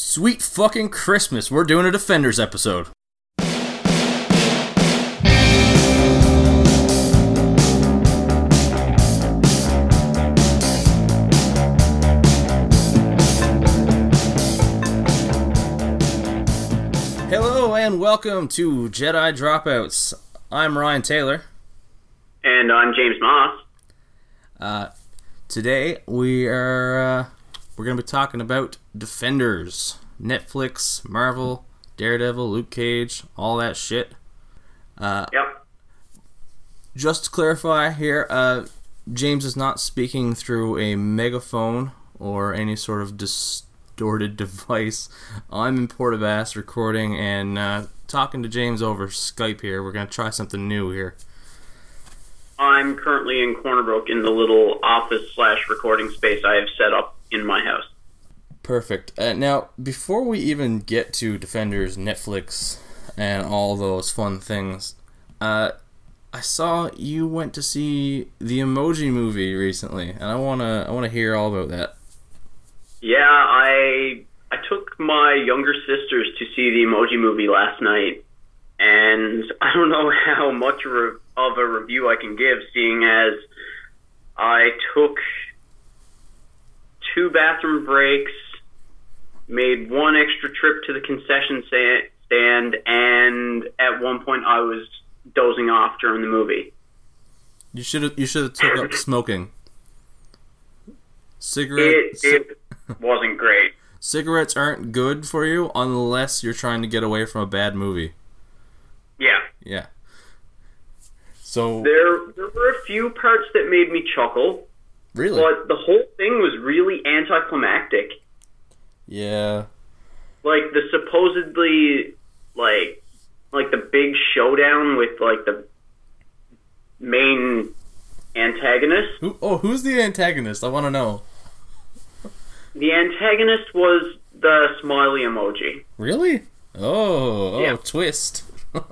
Sweet fucking Christmas. We're doing a Defenders episode. Hello and welcome to Jedi Dropouts. I'm Ryan Taylor. And I'm James Moss. Uh, today we are uh, we're gonna be talking about Defenders, Netflix, Marvel, Daredevil, Luke Cage, all that shit. Uh, Yep. just to clarify here, uh, James is not speaking through a megaphone or any sort of distorted device. I'm in Port Bass recording and uh, talking to James over Skype here. We're gonna try something new here. I'm currently in Corner Brook in the little office slash recording space I have set up in my house. Perfect. Uh, now, before we even get to Defenders, Netflix, and all those fun things, uh, I saw you went to see the Emoji Movie recently, and I wanna I wanna hear all about that. Yeah, I I took my younger sisters to see the Emoji Movie last night, and I don't know how much of a- of a review I can give, seeing as I took two bathroom breaks, made one extra trip to the concession stand, and at one point I was dozing off during the movie. You should have you should have took up smoking. It Cigarettes it wasn't great. cigarettes aren't good for you unless you're trying to get away from a bad movie. Yeah. Yeah. So There, there were a few parts that made me chuckle, really, but the whole thing was really anticlimactic. Yeah. Like the supposedly, like, like the big showdown with like the main antagonist. Who? Oh, who's the antagonist? I want to know. The antagonist was the smiley emoji. Really? Oh, oh, Yeah. twist.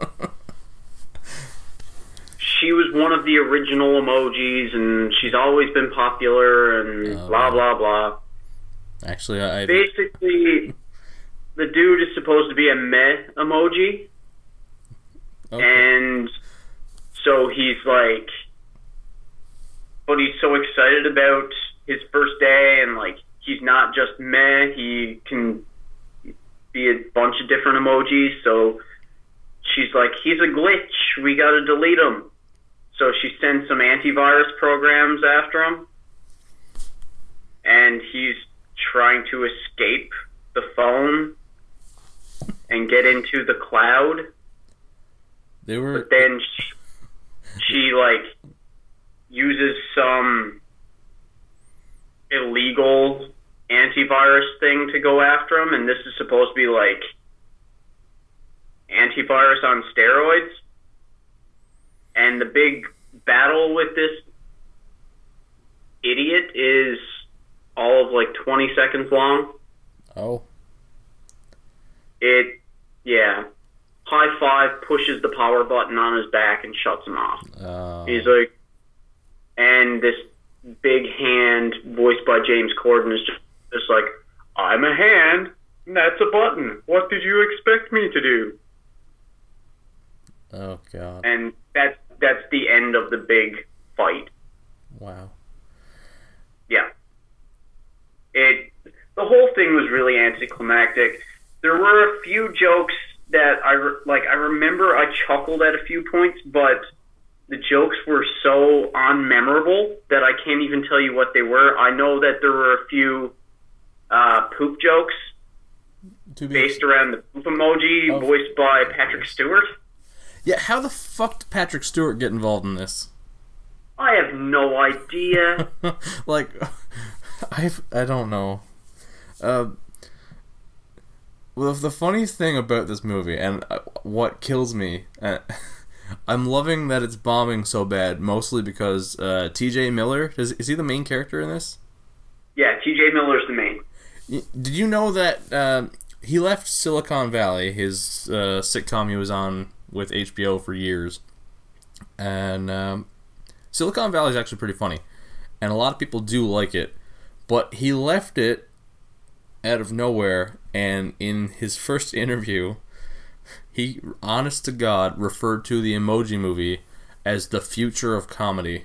She was one of the original emojis, and she's always been popular, and Oh. blah blah blah. Actually, I, Basically, the dude is supposed to be a meh emoji. okay. And so he's like, but he's so excited about his first day, and like, he's not just meh, he can be a bunch of different emojis. So she's like, he's a glitch, we gotta delete him. So she sends some antivirus programs after him, and he's trying to escape the phone and get into the cloud they were. but then she, she like uses some illegal antivirus thing to go after him, and this is supposed to be like antivirus on steroids. And the big battle with this idiot is all of like 20 seconds long. Oh, It, yeah. High five pushes the power button on his back and shuts him off. uh, He's like, and this big hand, voiced by James Corden, is just, just like, I'm a hand. That's a button. What did you expect me to do? oh god, And that's that's the end of the big fight. wow. Yeah. It the whole thing was really anticlimactic. There were a few jokes that I re- like. I remember I chuckled at a few points, but the jokes were so unmemorable that I can't even tell you what they were. I know that there were a few uh, poop jokes To be based around the poop emoji, Oh. voiced by Patrick Stewart. yeah. How the fuck did Patrick Stewart get involved in this? I have no idea. like, I I don't know. Uh, well, the funny thing about this movie and uh, what kills me, uh, I'm loving that it's bombing so bad. Mostly because uh, T.J. Miller is is he the main character in this? yeah, T.J. Miller's the main. Did you know that uh, he left Silicon Valley, his uh, sitcom he was on with HBO for years, and um, Silicon Valley is actually pretty funny, and a lot of people do like it, but he left it out of nowhere and in his first interview, he, honest to God, referred to the Emoji Movie as the future of comedy.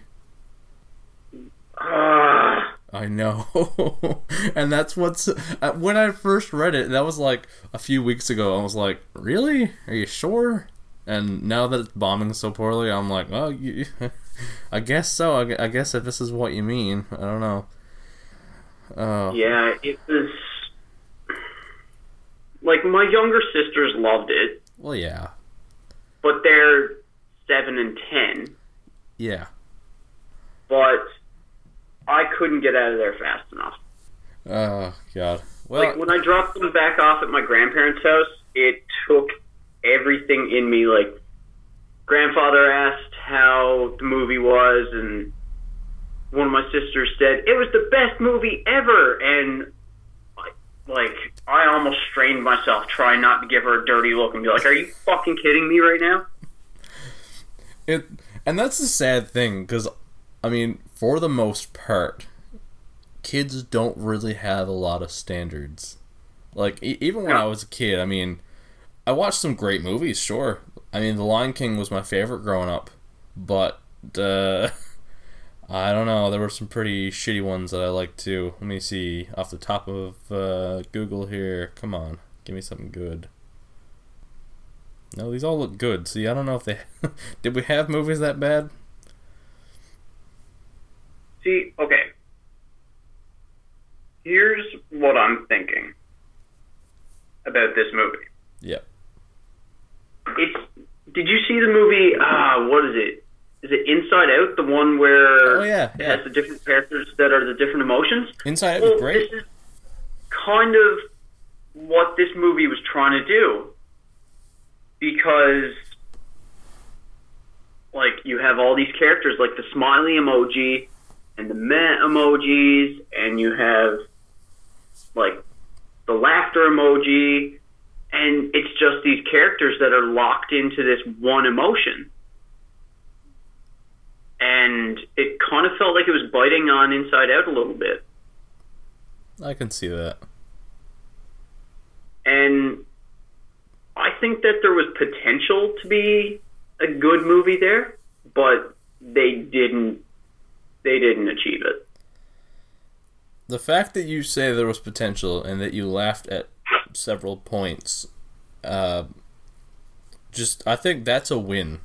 I know, and that's what's uh, when I first read it. That was like a few weeks ago. I was like, "Really? Are you sure?" And now that it's bombing so poorly, I'm like, "Well, you, I guess so. I, I guess if this is what you mean, I don't know." Oh, yeah, it was like my younger sisters loved it, well, yeah, but they're seven and ten. yeah. But I couldn't get out of there fast enough. Oh God. Well, like when I dropped them back off at my grandparents' house, it took everything in me. Like grandfather asked how the movie was, and one of my sisters said it was the best movie ever, and like I almost strained myself trying not to give her a dirty look and be like, "Are you fucking kidding me right now?" it and that's the sad thing because I mean, for the most part, kids don't really have a lot of standards. Like e- even when. I was a kid, I mean, I watched some great movies. Sure, I mean, The Lion King was my favorite growing up, but uh, I don't know. There were some pretty shitty ones that I liked too. Let me see off the top of uh, Google here. Come on, give me something good. No, these all look good. See, I don't know if they did. We have movies that bad. See, okay. Here's what I'm thinking about this movie. Yeah. It's. Did you see the movie? Ah, what is it? Is it Inside Out? The one where Oh, yeah, it has the different characters that are the different emotions. Inside Out well, was great. this is kind of what this movie was trying to do, because like you have all these characters, like the smiley emoji and the meh emojis, and you have like the laughter emoji, and it's just these characters that are locked into this one emotion. And it kind of felt like it was biting on Inside Out a little bit. I can see that. And I think that there was potential to be a good movie there, but they didn't they didn't achieve it. The fact that you say there was potential and that you laughed at several points, uh, just I think that's a win.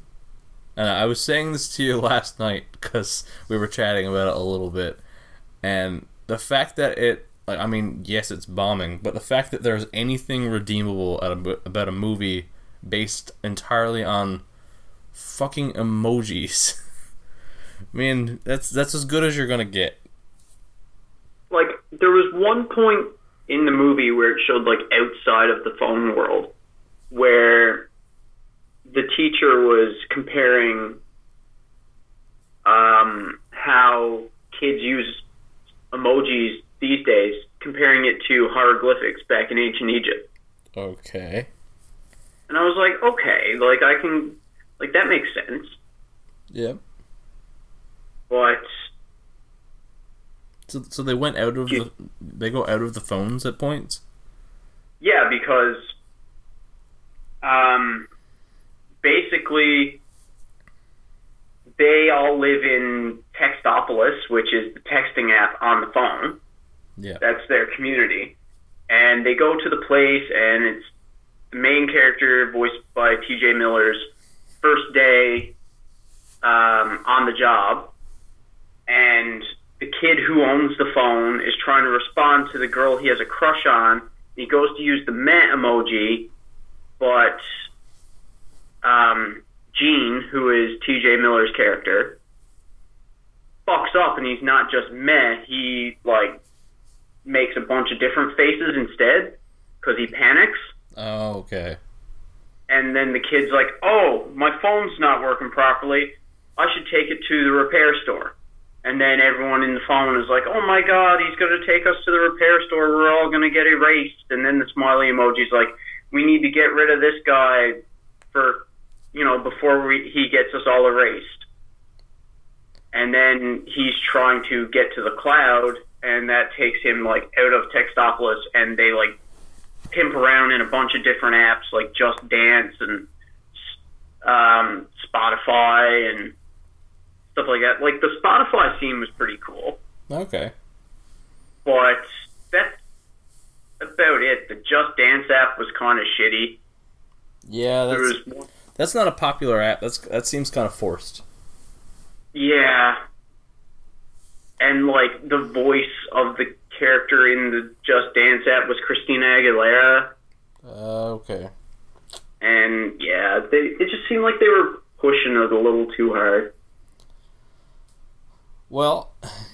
And I was saying this to you last night because we were chatting about it a little bit, and the fact that it, like, I mean, yes, it's bombing, but the fact that there's anything redeemable a, about a movie based entirely on fucking emojis. I mean, that's that's as good as you're gonna get. Like there was one point in the movie where it showed like outside of the phone world where the teacher was comparing um, how kids use emojis these days, comparing it to hieroglyphics back in ancient Egypt. Okay. And I was like, okay, like I can, like that makes sense. Yep. But So, so they went out of the they go out of the phones at points. yeah, because um, basically they all live in Textopolis, which is the texting app on the phone. Yeah. That's their community. And they go to the place, and it's the main character, voiced by T.J. Miller's first day um, on the job. And the kid who owns the phone is trying to respond to the girl he has a crush on. He goes to use the meh emoji, but um, Gene, who is T.J. Miller's character, fucks up, and he's not just meh. He like makes a bunch of different faces instead because he panics. Oh, okay. And then the kid's like, "Oh, my phone's not working properly. I should take it to the repair store." And then everyone in the phone is like, "Oh my God, he's going to take us to the repair store. We're all going to get erased." And then the smiley emoji's like, "We need to get rid of this guy for, you know, before we, he gets us all erased." And then he's trying to get to the cloud, and that takes him like out of Textopolis, and they like pimp around in a bunch of different apps like Just Dance and um, Spotify and stuff like that. Like the Spotify scene was pretty cool, Okay. but that's about it. The Just Dance app was kind of shitty. Yeah, There that's was that's not a popular app. That's that seems kind of forced. Yeah. And like the voice of the character in the Just Dance app was Christina Aguilera, Uh, okay. and yeah, they it just seemed like they were pushing it a little too hard. Well,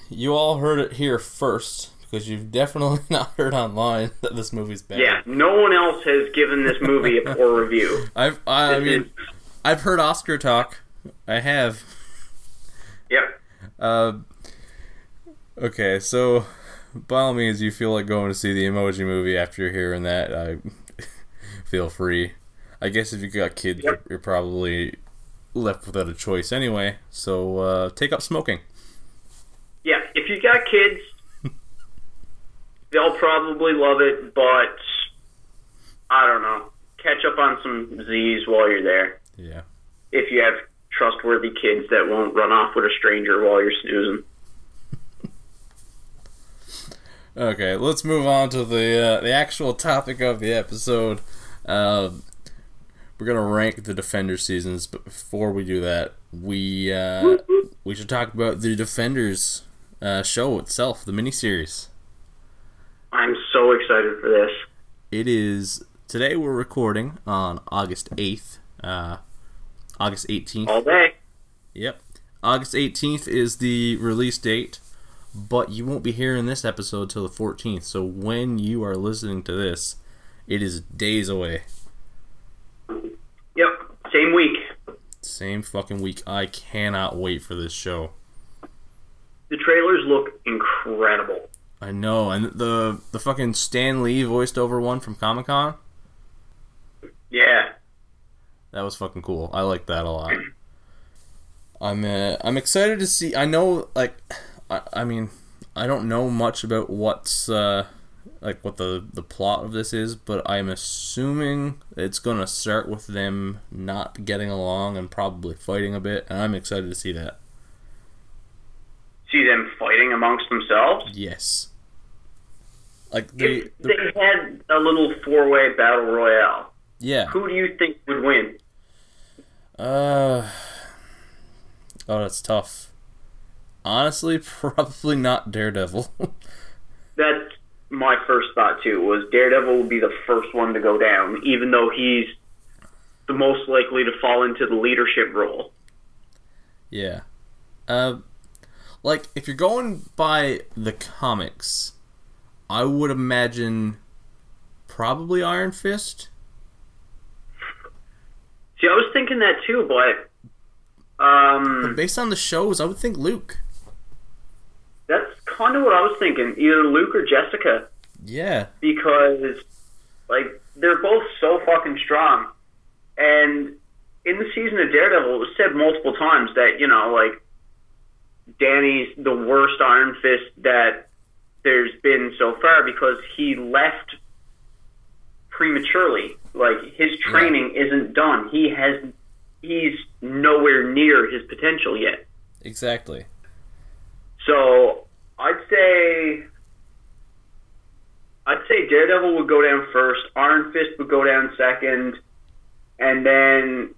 you all heard it here first because you've definitely not heard online that this movie's bad. Yeah, no one else has given this movie a poor review. I've I, I mean I've heard Oscar talk. I have. yep. Uh, okay, so by all means, you feel like going to see the Emoji Movie after hearing that. I feel free. I guess if you got kids, Yep. you're, you're probably left without a choice anyway. So uh, take up smoking. Yeah, if you got kids, they'll probably love it, but I don't know. Catch up on some Z's while you're there. Yeah. If you have trustworthy kids that won't run off with a stranger while you're snoozing. Okay, let's move on to the uh, the actual topic of the episode. Uh, we're gonna rank the Defender seasons, but before we do that, we uh, we should talk about the Defenders uh, show itself, the miniseries. I'm so excited for this. It is today. We're recording on August eighth. Uh, August eighteenth. All day. Yep. August 18th is the release date, but you won't be hearing this episode till the 14th. So when you are listening to this, it is days away. Yep. Same week. Same fucking week. I cannot wait for this show. The trailers look incredible. I know, and the the fucking Stan Lee voiced over one from Comic Con. Yeah. That was fucking cool. I like that a lot. I'm uh, I'm excited to see. I know, like, I, I mean, I don't know much about what's uh, like what the the plot of this is, but I'm assuming it's gonna start with them not getting along and probably fighting a bit, and I'm excited to see that. See them fighting amongst themselves. Yes. Like they, If they had a little four way battle royale, yeah. who do you think would win? Uh. Oh, that's tough. Honestly, probably not Daredevil. That's my first thought too. Was Daredevil will be the first one to go down, even though he's the most likely to fall into the leadership role. Yeah. Uh, like, if you're going by the comics, I would imagine probably Iron Fist. See, I was thinking that too, but But um, based on the shows, I would think Luke. that's kind of what I was thinking. Either Luke or Jessica, Yeah. because like they're both so fucking strong, and in the season of Daredevil, it was said multiple times that you know, like Danny's the worst Iron Fist that there's been so far because he left prematurely. Like his training isn't done. He has he's nowhere near his potential yet. Exactly. So I'd say I'd say Daredevil would go down first, Iron Fist would go down second, and then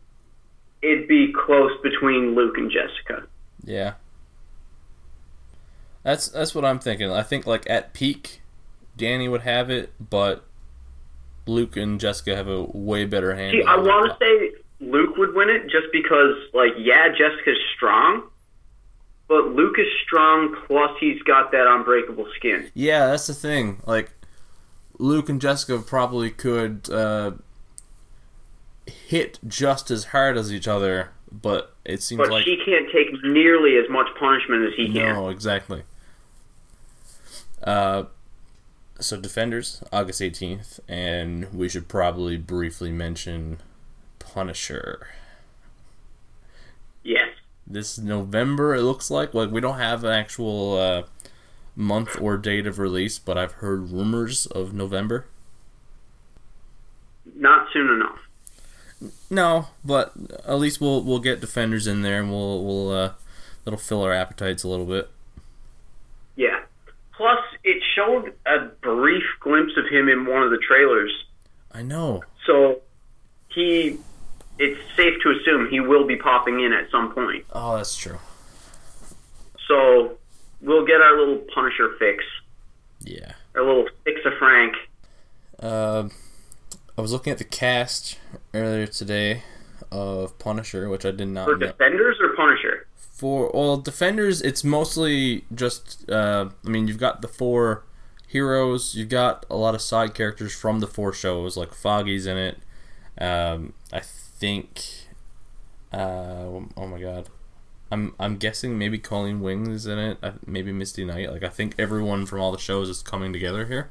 it'd be close between Luke and Jessica. Yeah. That's that's what I'm thinking. I think like at peak, Danny would have it, but Luke and Jessica have a way better hand. See, I want to say Luke would win it just because, like, yeah, Jessica's strong, but Luke is strong. Plus, he's got that unbreakable skin. Yeah, that's the thing. Like, Luke and Jessica probably could uh, hit just as hard as each other, but it seems But like she can't take nearly as much punishment as he can. no, exactly. Uh, so Defenders, August eighteenth, and we should probably briefly mention Punisher. Yes. This November, it looks like. Like we don't have an actual uh, month or date of release, but I've heard rumors of November. not soon enough. No, but at least we'll we'll get defenders in there and we'll we'll uh, that'll fill our appetites a little bit. Yeah. Plus, it showed a brief glimpse of him in one of the trailers, I know. so he. It's safe to assume he will be popping in at some point. Oh, that's true. So we'll get our little Punisher fix, Yeah. our little fix of Frank. Uh, I was looking at the cast earlier today of Punisher, which I did not For know. Defenders? For well, defenders, it's mostly just. Uh, I mean, you've got the four heroes. You've got a lot of side characters from the four shows, like Foggy's in it. Um, I think. Uh, oh my god, I'm I'm guessing maybe Colleen Wing is in it. Uh, maybe Misty Knight. Like I think everyone from all the shows is coming together here.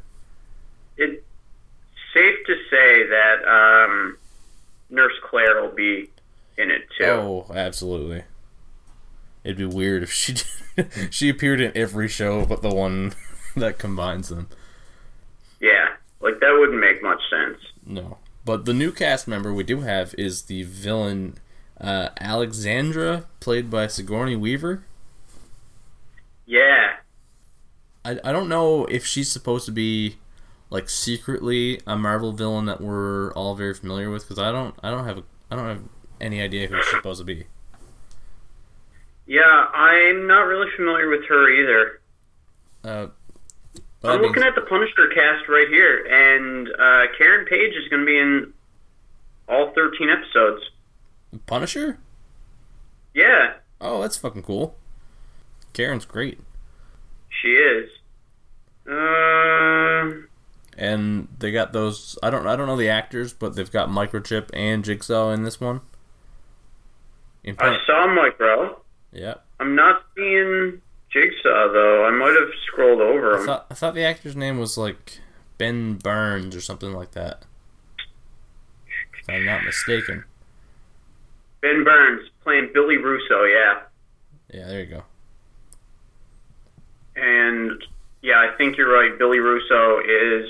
It's safe to say that um, Nurse Claire will be in it too. Oh, absolutely. It'd be weird if she she appeared in every show but the one that combines them. Yeah, like that wouldn't make much sense. No. But the new cast member we do have is the villain uh, Alexandra, played by Sigourney Weaver. Yeah, I, I don't know if she's supposed to be like secretly a Marvel villain that we're all very familiar with because I don't I don't have a, I don't have any idea who she's supposed to be. Yeah, I'm not really familiar with her either. Uh, I'm looking being- at the Punisher cast right here, and uh, Karen Page is going to be in all 13 episodes. Punisher? Yeah, Oh, that's fucking cool. Karen's great. she is. Uh, and they got those I don't I don't know the actors, but they've got Microchip and Jigsaw in this one. In I saw Micro. Yeah, I'm not seeing Jigsaw though. I might have scrolled over I thought I thought the actor's name was like Ben Barnes or something like that. If I'm not mistaken. Ben Barnes playing Billy Russo. Yeah, Yeah, there you go. and yeah, I think you're right. Billy Russo is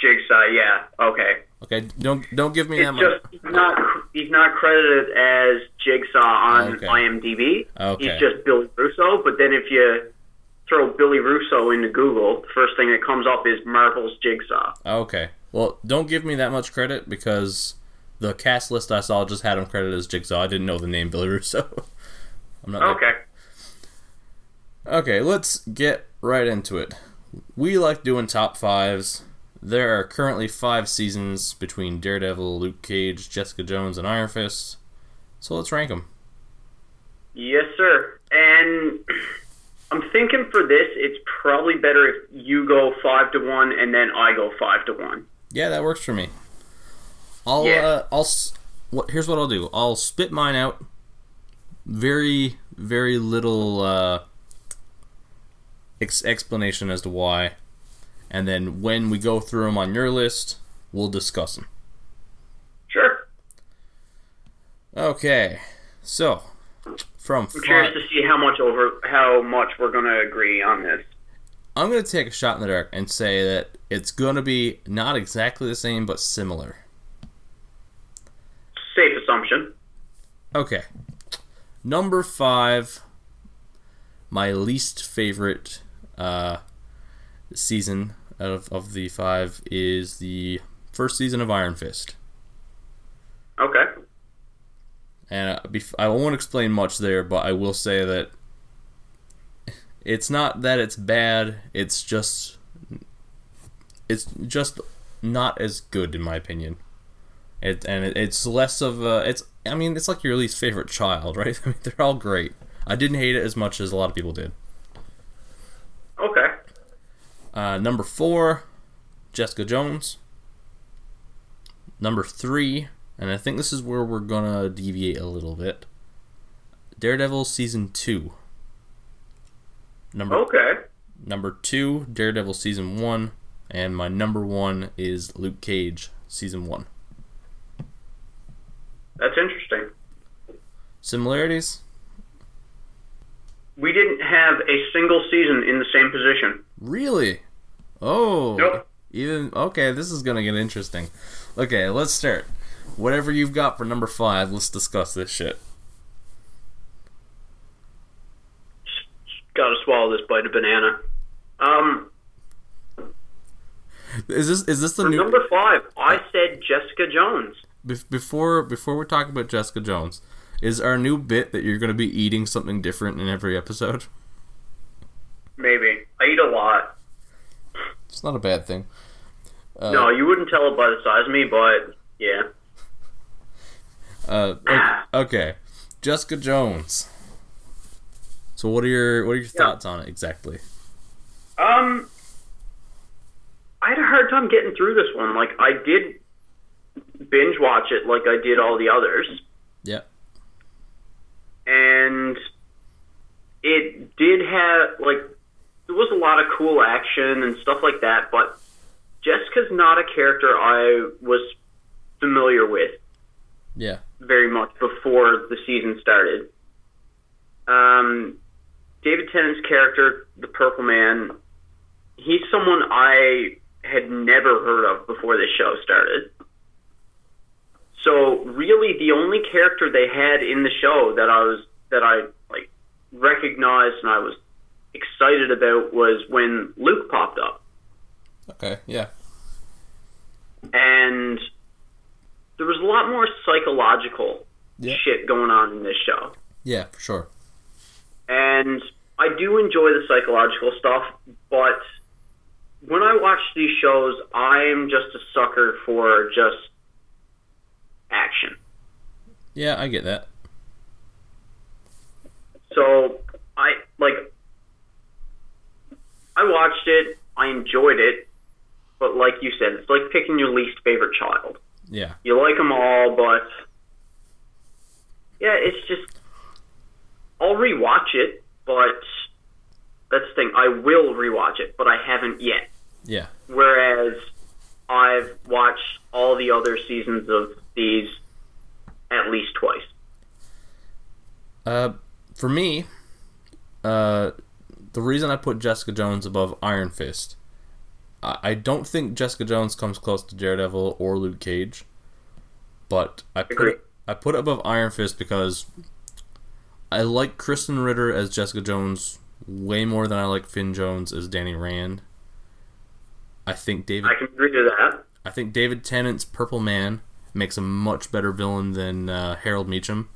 Jigsaw. Yeah, okay. Okay, don't don't give me that It's much. just he's not he's not credited as Jigsaw on Okay. IMDb. Okay. He's just Billy Russo. But then if you throw Billy Russo into Google, the first thing that comes up is Marvel's Jigsaw. Okay. Well, don't give me that much credit because the cast list I saw just had him credited as Jigsaw. I didn't know the name Billy Russo. I'm not. Okay. Okay, let's get right into it. We like doing top fives. There are currently five seasons between Daredevil, Luke Cage, Jessica Jones, and Iron Fist. So let's rank them. Yes, sir. And I'm thinking for this, it's probably better if you go five to one and then I go five to one. Yeah, that works for me. I'll Yeah. uh, I'll what here's what I'll do. I'll spit mine out. Very very little uh, ex- explanation as to why, and then when we go through them on your list, we'll discuss them. Sure. Okay, so from I'm curious to see how much over how much we're going to agree on this. I'm gonna take a shot in the dark and say that it's gonna be not exactly the same but similar. Safe assumption. Okay. Number five, my least favorite uh, season of, of the five is the first season of Iron Fist. Okay. And uh, I won't explain much there, but I will say that it's not that it's bad, it's just it's just not as good in my opinion. It, and it, it's less of a it's I mean it's like your least favorite child, right? I mean they're all great. I didn't hate it as much as a lot of people did. Okay. Uh, number four, Jessica Jones. Number three, and I think this is where we're gonna deviate a little bit. Daredevil season two. Number Okay. number two, Daredevil season one, and my number one is Luke Cage season one. That's interesting. Similarities? We didn't have a single season in the same position. Really? Oh. Nope. Even okay, this is gonna get interesting. Okay, let's start. Whatever you've got for number five, let's discuss this shit. Gotta swallow this bite of banana. Um, Is this is this the new number five, I said Jessica Jones. bef- before before we talk about Jessica Jones? Is our new bit that you're gonna be eating something different in every episode? Maybe I eat a lot. It's not a bad thing. Uh, no, you wouldn't tell it by the size of me, but yeah. Uh, okay, Jessica Jones. So what are your what are your thoughts on it exactly? Um, I had a hard time getting through this one. Like I did binge watch it, like I did all the others, Yeah. and it did have like there was a lot of cool action and stuff like that. But Jessica's not a character I was familiar with Yeah. very much before the season started. Um, David Tennant's character, the Purple Man, he's someone I had never heard of before this show started. So really, the only character they had in the show that I was that I like recognized and I was excited about was when Luke popped up, Okay. Yeah. and there was a lot more psychological Yeah. shit going on in this show. Yeah, for sure. and I do enjoy the psychological stuff, but when I watch these shows, I'm just a sucker for just action. Yeah, I get that. So I like I watched it, I enjoyed it, but like you said, it's like picking your least favorite child. Yeah. You like them all, but yeah, it's just I'll rewatch it, but that's the thing. I will rewatch it, but I haven't yet. Yeah. Whereas I've watched all the other seasons of these at least twice. Uh, for me, uh, the reason I put Jessica Jones above Iron Fist, I, I don't think Jessica Jones comes close to Daredevil or Luke Cage, but I put it, I put it above Iron Fist because I like Krysten Ritter as Jessica Jones way more than I like Finn Jones as Danny Rand. I think David I can agree to that. I think David Tennant's Purple Man makes a much better villain than uh, Harold Meachum.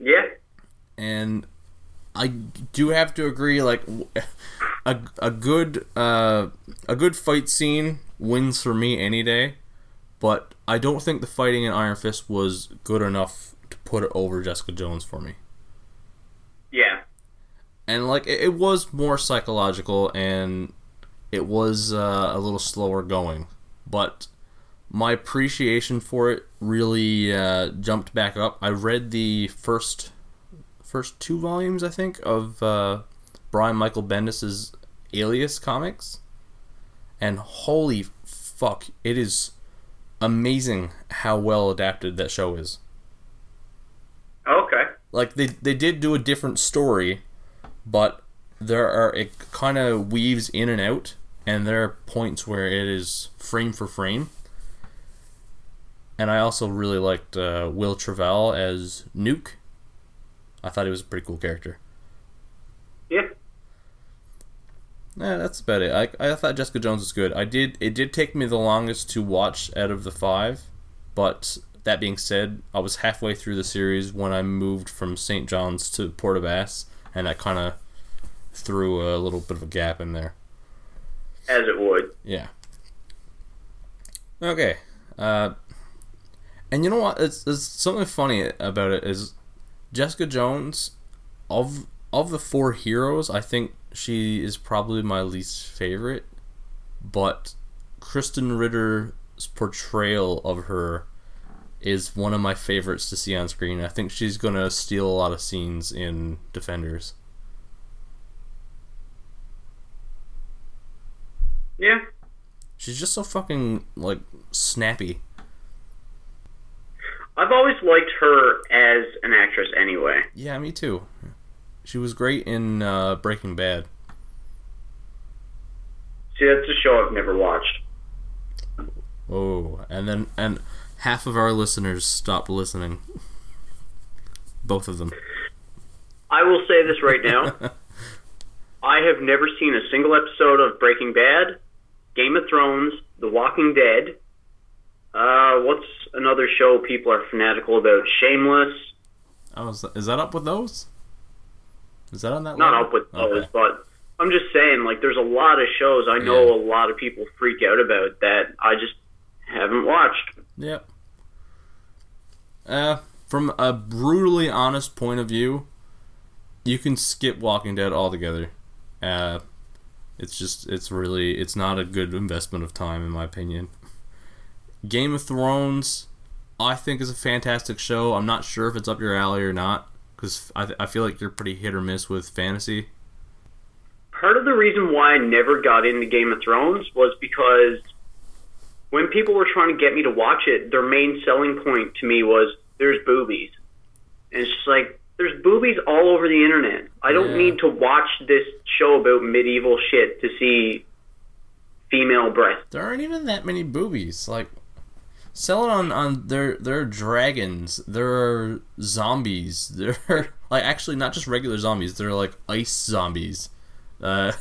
Yeah. and I do have to agree. Like a a good uh, a good fight scene wins for me any day, but I don't think the fighting in Iron Fist was good enough to put it over Jessica Jones for me. Yeah. And like it, it was more psychological and it was uh, a little slower going, but my appreciation for it really uh, jumped back up. I read the first first two volumes, I think, of uh, Brian Michael Bendis's Alias comics, and holy fuck, it is amazing how well adapted that show is. Okay. Like they they did do a different story, but there are it kind of weaves in and out, and there are points where it is frame for frame. And I also really liked uh, Wil Traval as Nuke. I thought he was a pretty cool character. Yeah. Yeah, that's about it. I, I thought Jessica Jones was good. I did. It did take me the longest to watch out of the five, but that being said, I was halfway through the series when I moved from St. John's to Port aux Basques, and I kind of threw a little bit of a gap in there. As it would. Yeah. Okay. Uh, and you know what? It's, it's something funny about it is Jessica Jones of of the four heroes. I think she is probably my least favorite, but Krysten Ritter's portrayal of her is one of my favorites to see on screen. I think she's gonna steal a lot of scenes in Defenders. Yeah. She's just so fucking like snappy. I've always liked her as an actress anyway. Yeah, me too. She was great in uh, Breaking Bad. See, that's a show I've never watched. Oh, and then and half of our listeners stopped listening. Both of them. I will say this right now. I have never seen a single episode of Breaking Bad, Game of Thrones, The Walking Dead. Uh, what's another show people are fanatical about? Shameless. Oh, is that, is that up with those? Is that on that? Not level? up with those, Okay. but I'm just saying, like, there's a lot of shows I know Yeah. a lot of people freak out about that I just haven't watched. Yep. Uh, from a brutally honest point of view, you can skip Walking Dead altogether. Uh, it's just, it's really, it's not a good investment of time, in my opinion. Game of Thrones, I think, is a fantastic show. I'm not sure if it's up your alley or not, because I, I feel like you're pretty hit or miss with fantasy. Part of the reason why I never got into Game of Thrones was because when people were trying to get me to watch it, their main selling point to me was there's boobies. And it's just like, there's boobies all over the internet. I don't Yeah. need to watch this show about medieval shit to see female breasts. There aren't even that many boobies. Like, sell it on on there. There are dragons. There are zombies. There are like actually not just regular zombies. They're like ice zombies. Uh,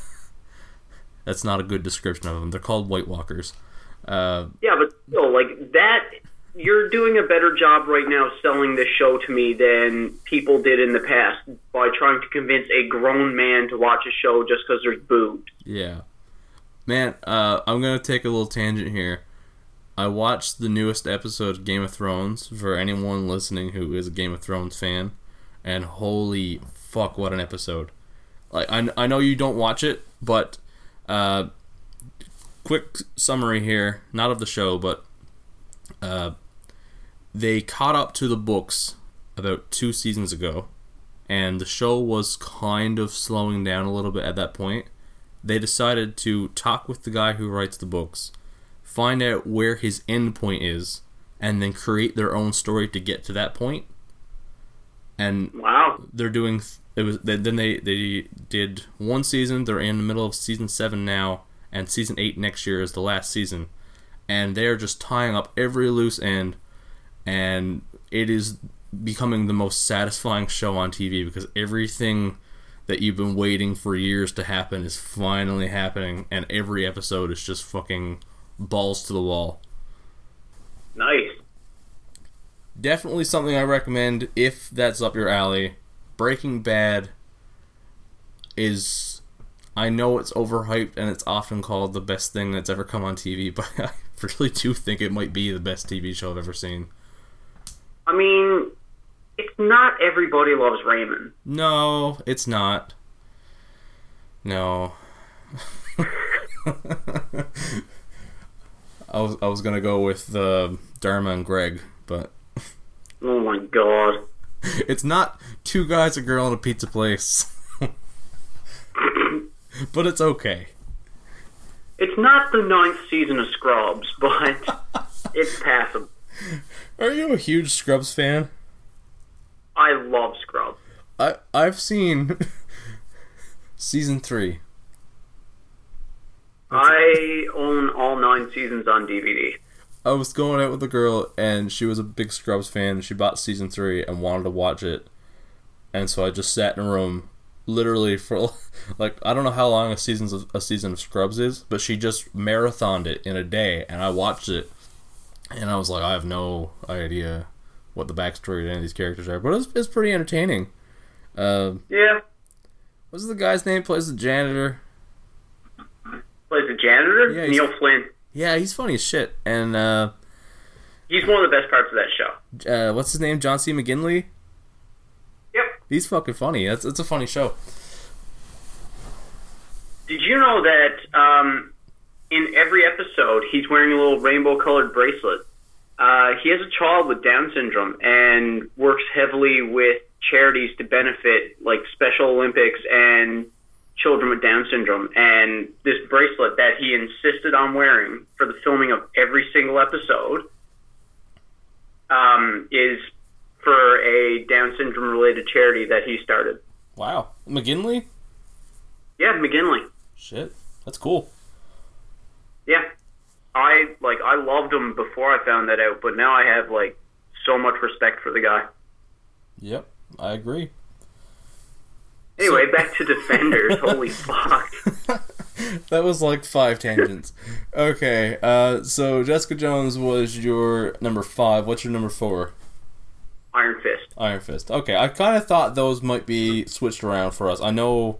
that's not a good description of them. They're called White Walkers. Uh, Yeah, but still, like that, you're doing a better job right now selling this show to me than people did in the past by trying to convince a grown man to watch a show just because there's boobs. yeah, man. Uh, I'm gonna take a little tangent here. I watched the newest episode of Game of Thrones for anyone listening who is a Game of Thrones fan, and holy fuck, what an episode! Like I, I know you don't watch it, but uh, quick summary here, not of the show, but uh, they caught up to the books about two seasons ago, and the show was kind of slowing down a little bit at that point. They decided to talk with the guy who writes the books, find out where his end point is, and then create their own story to get to that point. And Wow. they're doing it was then they they did one season they're in the middle of season 7 now and season 8 next year is the last season and they're just tying up every loose end and it is becoming the most satisfying show on TV because everything that you've been waiting for years to happen is finally happening and every episode is just fucking balls to the wall Nice. definitely something I recommend if that's up your alley. Breaking Bad is I know it's overhyped and it's often called the best thing that's ever come on TV, but I really do think it might be the best TV show I've ever seen. I mean, it's not everybody loves Raymond. No, it's not. No. I was I was gonna go with um, the Dharma and Greg, but Oh my god. it's not two guys, a girl, and a pizza place. but it's okay. It's not the ninth season of Scrubs, but it's passable. Are you a huge Scrubs fan? I love Scrubs. I I've seen season three. I own all nine seasons on DVD. I was going out with a girl and she was a big Scrubs fan. She bought season three and wanted to watch it, and so I just sat in a room, literally for like I don't know how long a season of a season of Scrubs is, but she just marathoned it in a day, and I watched it, and I was like, I have no idea what the backstory of any of these characters are, but it's it's pretty entertaining. Uh, Yeah. what's the guy's name? Plays the janitor. Plays the janitor? Yeah, Neil Flynn. Yeah, he's funny as shit. And uh, He's one of the best parts of that show. uh, what's his name? John C. McGinley. Yep. He's fucking funny. That's it's a funny show. Did you know that um, in every episode he's wearing a little rainbow colored bracelet? Uh, he has a child with Down syndrome and works heavily with charities to benefit like Special Olympics and children with Down syndrome. And this bracelet that he insisted on wearing for the filming of every single episode um, is for a Down syndrome related charity that he started. Wow, McGinley. Yeah, McGinley. Shit, that's cool. Yeah. I like I loved him before I found that out, but now I have like so much respect for the guy. Yep, I agree. Anyway, back to Defenders. Holy fuck! that was like five tangents. Okay, uh, so Jessica Jones was your number five. What's your number four? Iron Fist. Iron Fist. Okay, I kind of thought those might be switched around for us. I know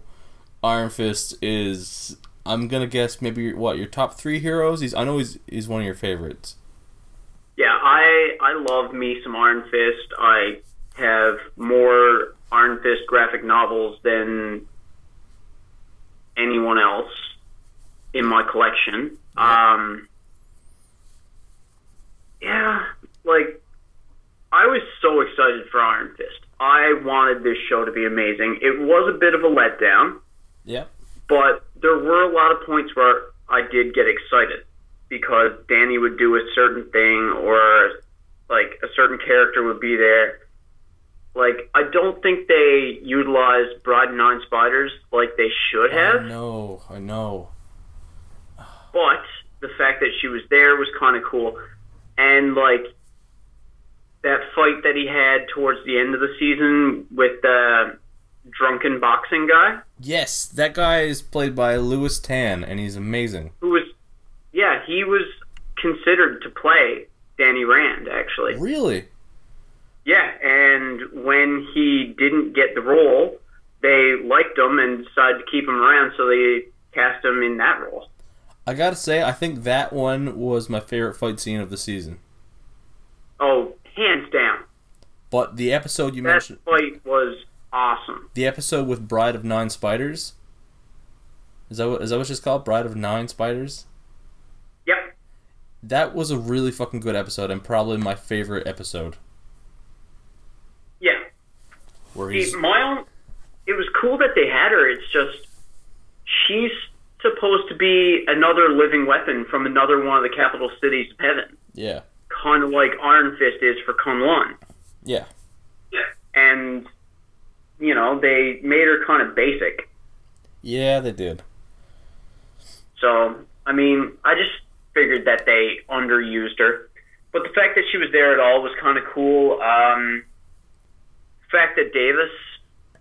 Iron Fist is. I'm gonna guess maybe what your top three heroes. He's. I know he's. He's one of your favorites. Yeah, I I love me some Iron Fist. I have more Iron Fist graphic novels than anyone else in my collection. Um, yeah, like I was so excited for Iron Fist. I wanted this show to be amazing. It was a bit of a letdown, Yeah. but there were a lot of points where I did get excited because Danny would do a certain thing or like a certain character would be there. Like I don't think they utilized Bride and Nine Spiders like they should have. I know. I know. but the fact that she was there was kind of cool. And like that fight that he had towards the end of the season with the drunken boxing guy. Yes, that guy is played by Lewis Tan, and he's amazing. who was yeah he was considered to play danny rand actually Really? Yeah and when he didn't get the role they liked him and decided to keep him around so they cast him in that role I gotta say, I think that one was my favorite fight scene of the season. oh hands down But the episode you that mentioned, fight was awesome the episode with Bride of Nine Spiders. Is that what is that what it's called? Bride of Nine Spiders. yep That was a really fucking good episode, and probably my favorite episode. yeah Where See, my own it was cool that they had her it's just she's supposed to be another living weapon from another one of the capital cities of heaven yeah, kind of like Iron Fist is for Kunlun. yeah, And, you know, they made her kind of basic. yeah. They did. So, I mean, I just figured that they underused her. But the fact that she was there at all was kind of cool. Um, fact that Davis,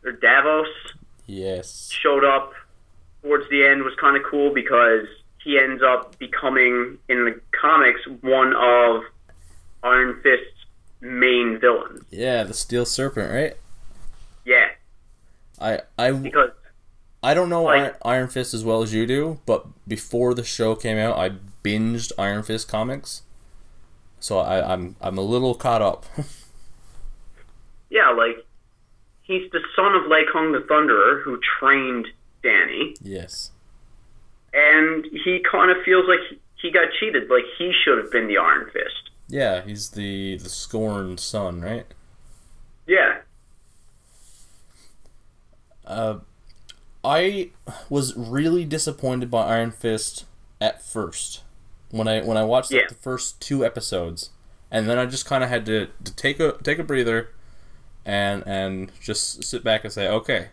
or Davos, Yes. showed up towards the end was kind of cool because he ends up becoming, in the comics, one of Iron Fist's main villains. Yeah, the Steel Serpent, right? Yeah, I I because I don't know Like- Iron, Iron Fist as well as you do, but before the show came out, I binged Iron Fist comics, so I, I'm I'm a little caught up. Yeah, like he's the son of Lei Kong the Thunderer who trained Danny, yes. and he kind of feels like he got cheated. Like he should have been the Iron Fist. Yeah, he's the the scorned son, right? Yeah, Uh, I was really disappointed by Iron Fist at first when I when I watched like, the first two episodes, and then I just kind of had to, to take a take a breather, and and just sit back and say, okay,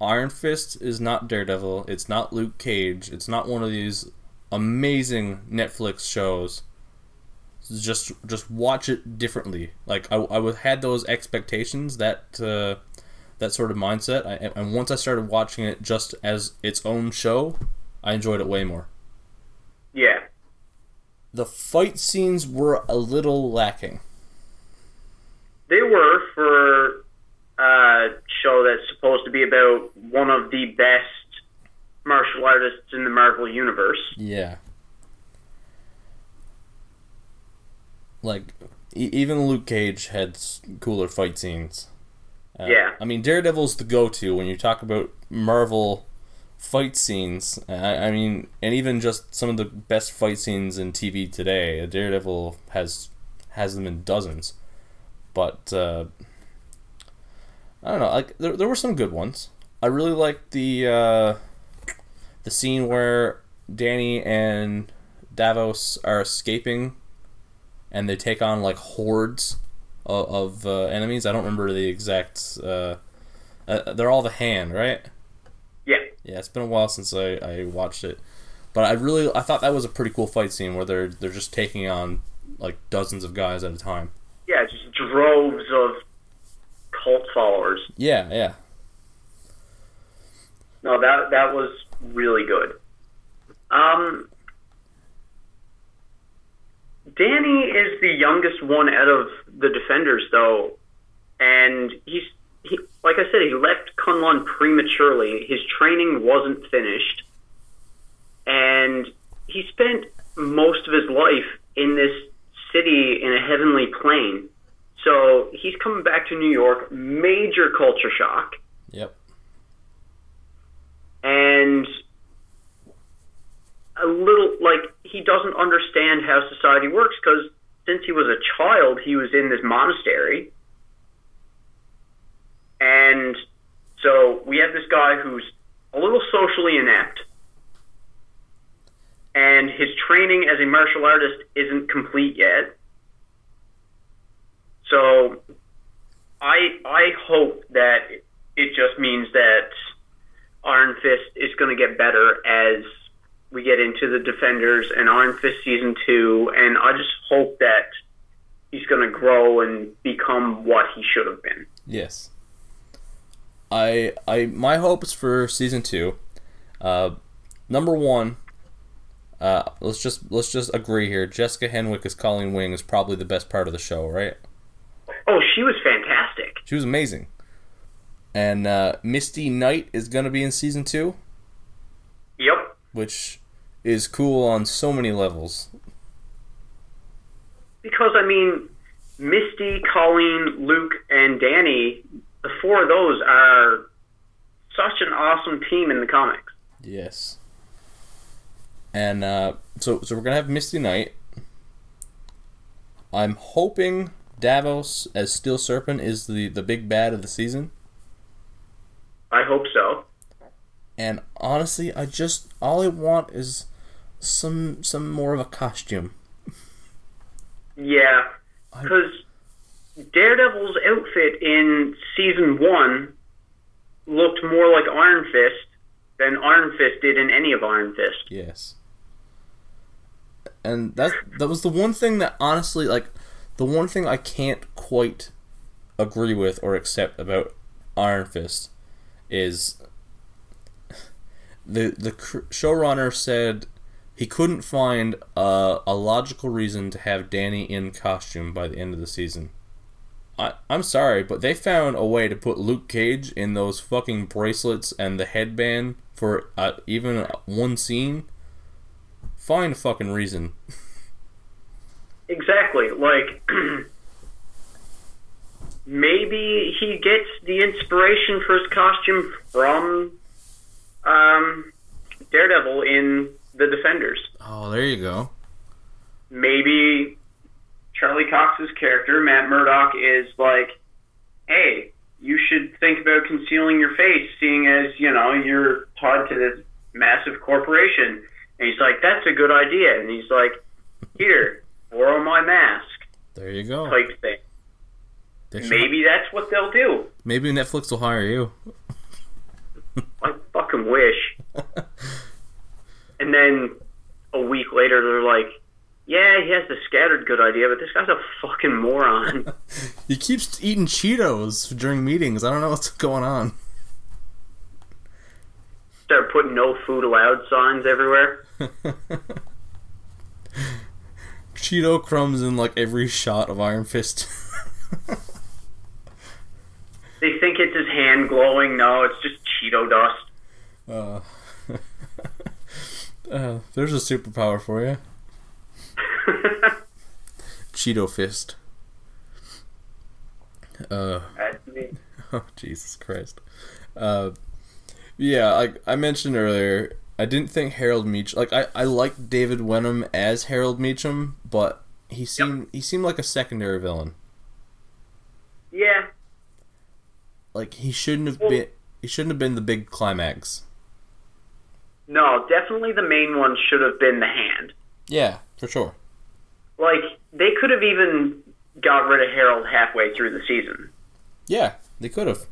Iron Fist is not Daredevil, it's not Luke Cage, it's not one of these amazing Netflix shows. Just just watch it differently. Like I I had those expectations that. Uh, that sort of mindset. I, and once I started watching it just as its own show, I enjoyed it way more. yeah, The fight scenes were a little lacking. they were for a show that's supposed to be about one of the best martial artists in the Marvel universe. Yeah. Like, e- even Luke Cage had cooler fight scenes. Uh, Yeah. I mean, Daredevil's the go to when you talk about Marvel fight scenes. I, I mean, and even just some of the best fight scenes in TV today. Daredevil has has them in dozens. But uh, I don't know. Like there, there were some good ones. I really liked the uh, the scene where Danny and Davos are escaping, and they take on like hordes of, of uh, enemies. I don't remember the exact. Uh, uh, they're all the hand, right? Yeah, Yeah, it's been a while since I, I watched it, But I really I thought that was a pretty cool fight scene where they're they're just taking on like dozens of guys at a time. Droves of cult followers. Yeah, yeah. No, that that was really good. Um, Danny is the youngest one out of the defenders, though, and he's he, like I said, he left Kunlun prematurely. His training wasn't finished, and he spent most of his life in this city in a heavenly plane. So he's coming back to New York, major culture shock. Yep. and a little like he doesn't understand how society works because since he was a child he was in this monastery. And so we have this guy who's a little socially inept. And his training as a martial artist isn't complete yet so i i hope that it just means that Iron Fist is going to get better as we get into the Defenders and Iron Fist season two, and I just hope that he's going to grow and become what he should have been. Yes. I I my hopes for season two. Uh, number one. Uh, let's just let's just agree here. Jessica Henwick as Colleen Wing is probably the best part of the show, right? Oh, she was fantastic. She was amazing. And uh, Misty Knight is gonna be in season two, Yep. which is cool on so many levels. Because I mean, Misty, Colleen, Luke, and Danny, the four of those are such an awesome team in the comics. Yes. And uh, so so we're gonna have Misty Knight. I'm hoping Davos as Steel Serpent is the the big bad of the season. I hope so. And honestly, I just all I want is some some more of a costume. Yeah, because Daredevil's outfit in season one looked more like Iron Fist than Iron Fist did in any of Iron Fist. Yes. And that that was the one thing that honestly like the one thing I can't quite agree with or accept about Iron Fist is the the showrunner said he couldn't find a, a logical reason to have Danny in costume by the end of the season. I, I'm sorry, but they found a way to put Luke Cage in those fucking bracelets and the headband for uh, even one scene. Find a fucking reason. Exactly. Like maybe he gets the inspiration for his costume from um, Daredevil in the Defenders. Oh, there you go. maybe Charlie Cox's character, Matt Murdock, is like, hey, you should think about concealing your face, seeing as, you know, you're tied to this massive corporation. And he's like, that's a good idea. And he's like, here, borrow my mask, There you go. type thing. They should- Maybe that's what they'll do. maybe Netflix will hire you. I fucking wish. And then a week later, they're like, yeah, he has the scattered good idea, but this guy's a fucking moron. he keeps eating Cheetos during meetings. I don't know what's going on. Start putting no food allowed signs everywhere. Cheeto crumbs in like every shot of Iron Fist. They think it's his hand glowing. No, it's just Cheeto dust. uh, uh, there's a superpower for you. Cheeto Fist. Uh, That's me. Oh Jesus Christ. Uh, yeah, like I mentioned earlier, I didn't think Harold Meach like I I liked David Wenham as Harold Meachum, but he seemed he seemed like a secondary villain. yeah, Like he shouldn't have Well- been he shouldn't have been the big climax. no, definitely the main one should have been the hand. Yeah, for sure. Like they could have even got rid of Harold halfway through the season, Yeah, they could have.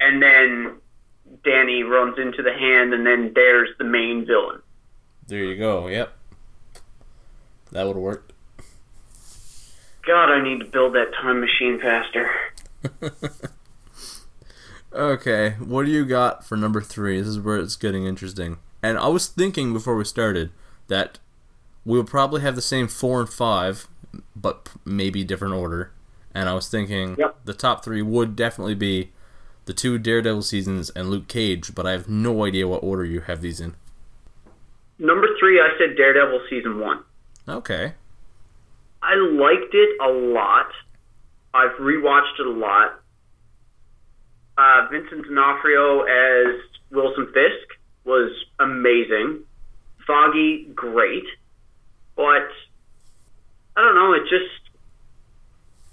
and then Danny runs into the hand, and then there's the main villain. There you go. Yep. That would work. God, I need to build that time machine faster. okay, what do you got for number three? This is where it's getting interesting. And I was thinking before we started that we'll probably have the same four and five, but maybe different order. And I was thinking Yep. the top three would definitely be the two Daredevil seasons and Luke Cage, but I have no idea what order you have these in. Number three, I said Daredevil season one. Okay. I liked it a lot. I've rewatched it a lot. Uh, Vincent D'Onofrio as Wilson Fisk was amazing. Foggy, great. But I don't know. It just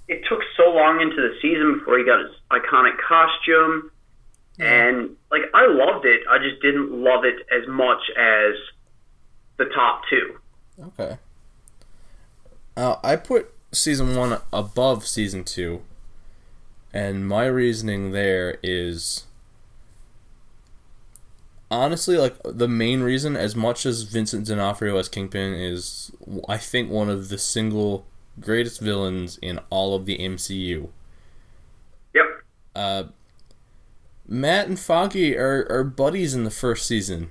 it took so long into the season before he got his iconic costume, and like I loved it. I just didn't love it as much as the top two. Okay. Uh, I put season one above season two, and my reasoning there is honestly like the main reason. As much as Vincent D'Onofrio as Kingpin is, I think one of the single greatest villains in all of the MCU. Yep. Uh, Matt and Foggy are, are buddies in the first season,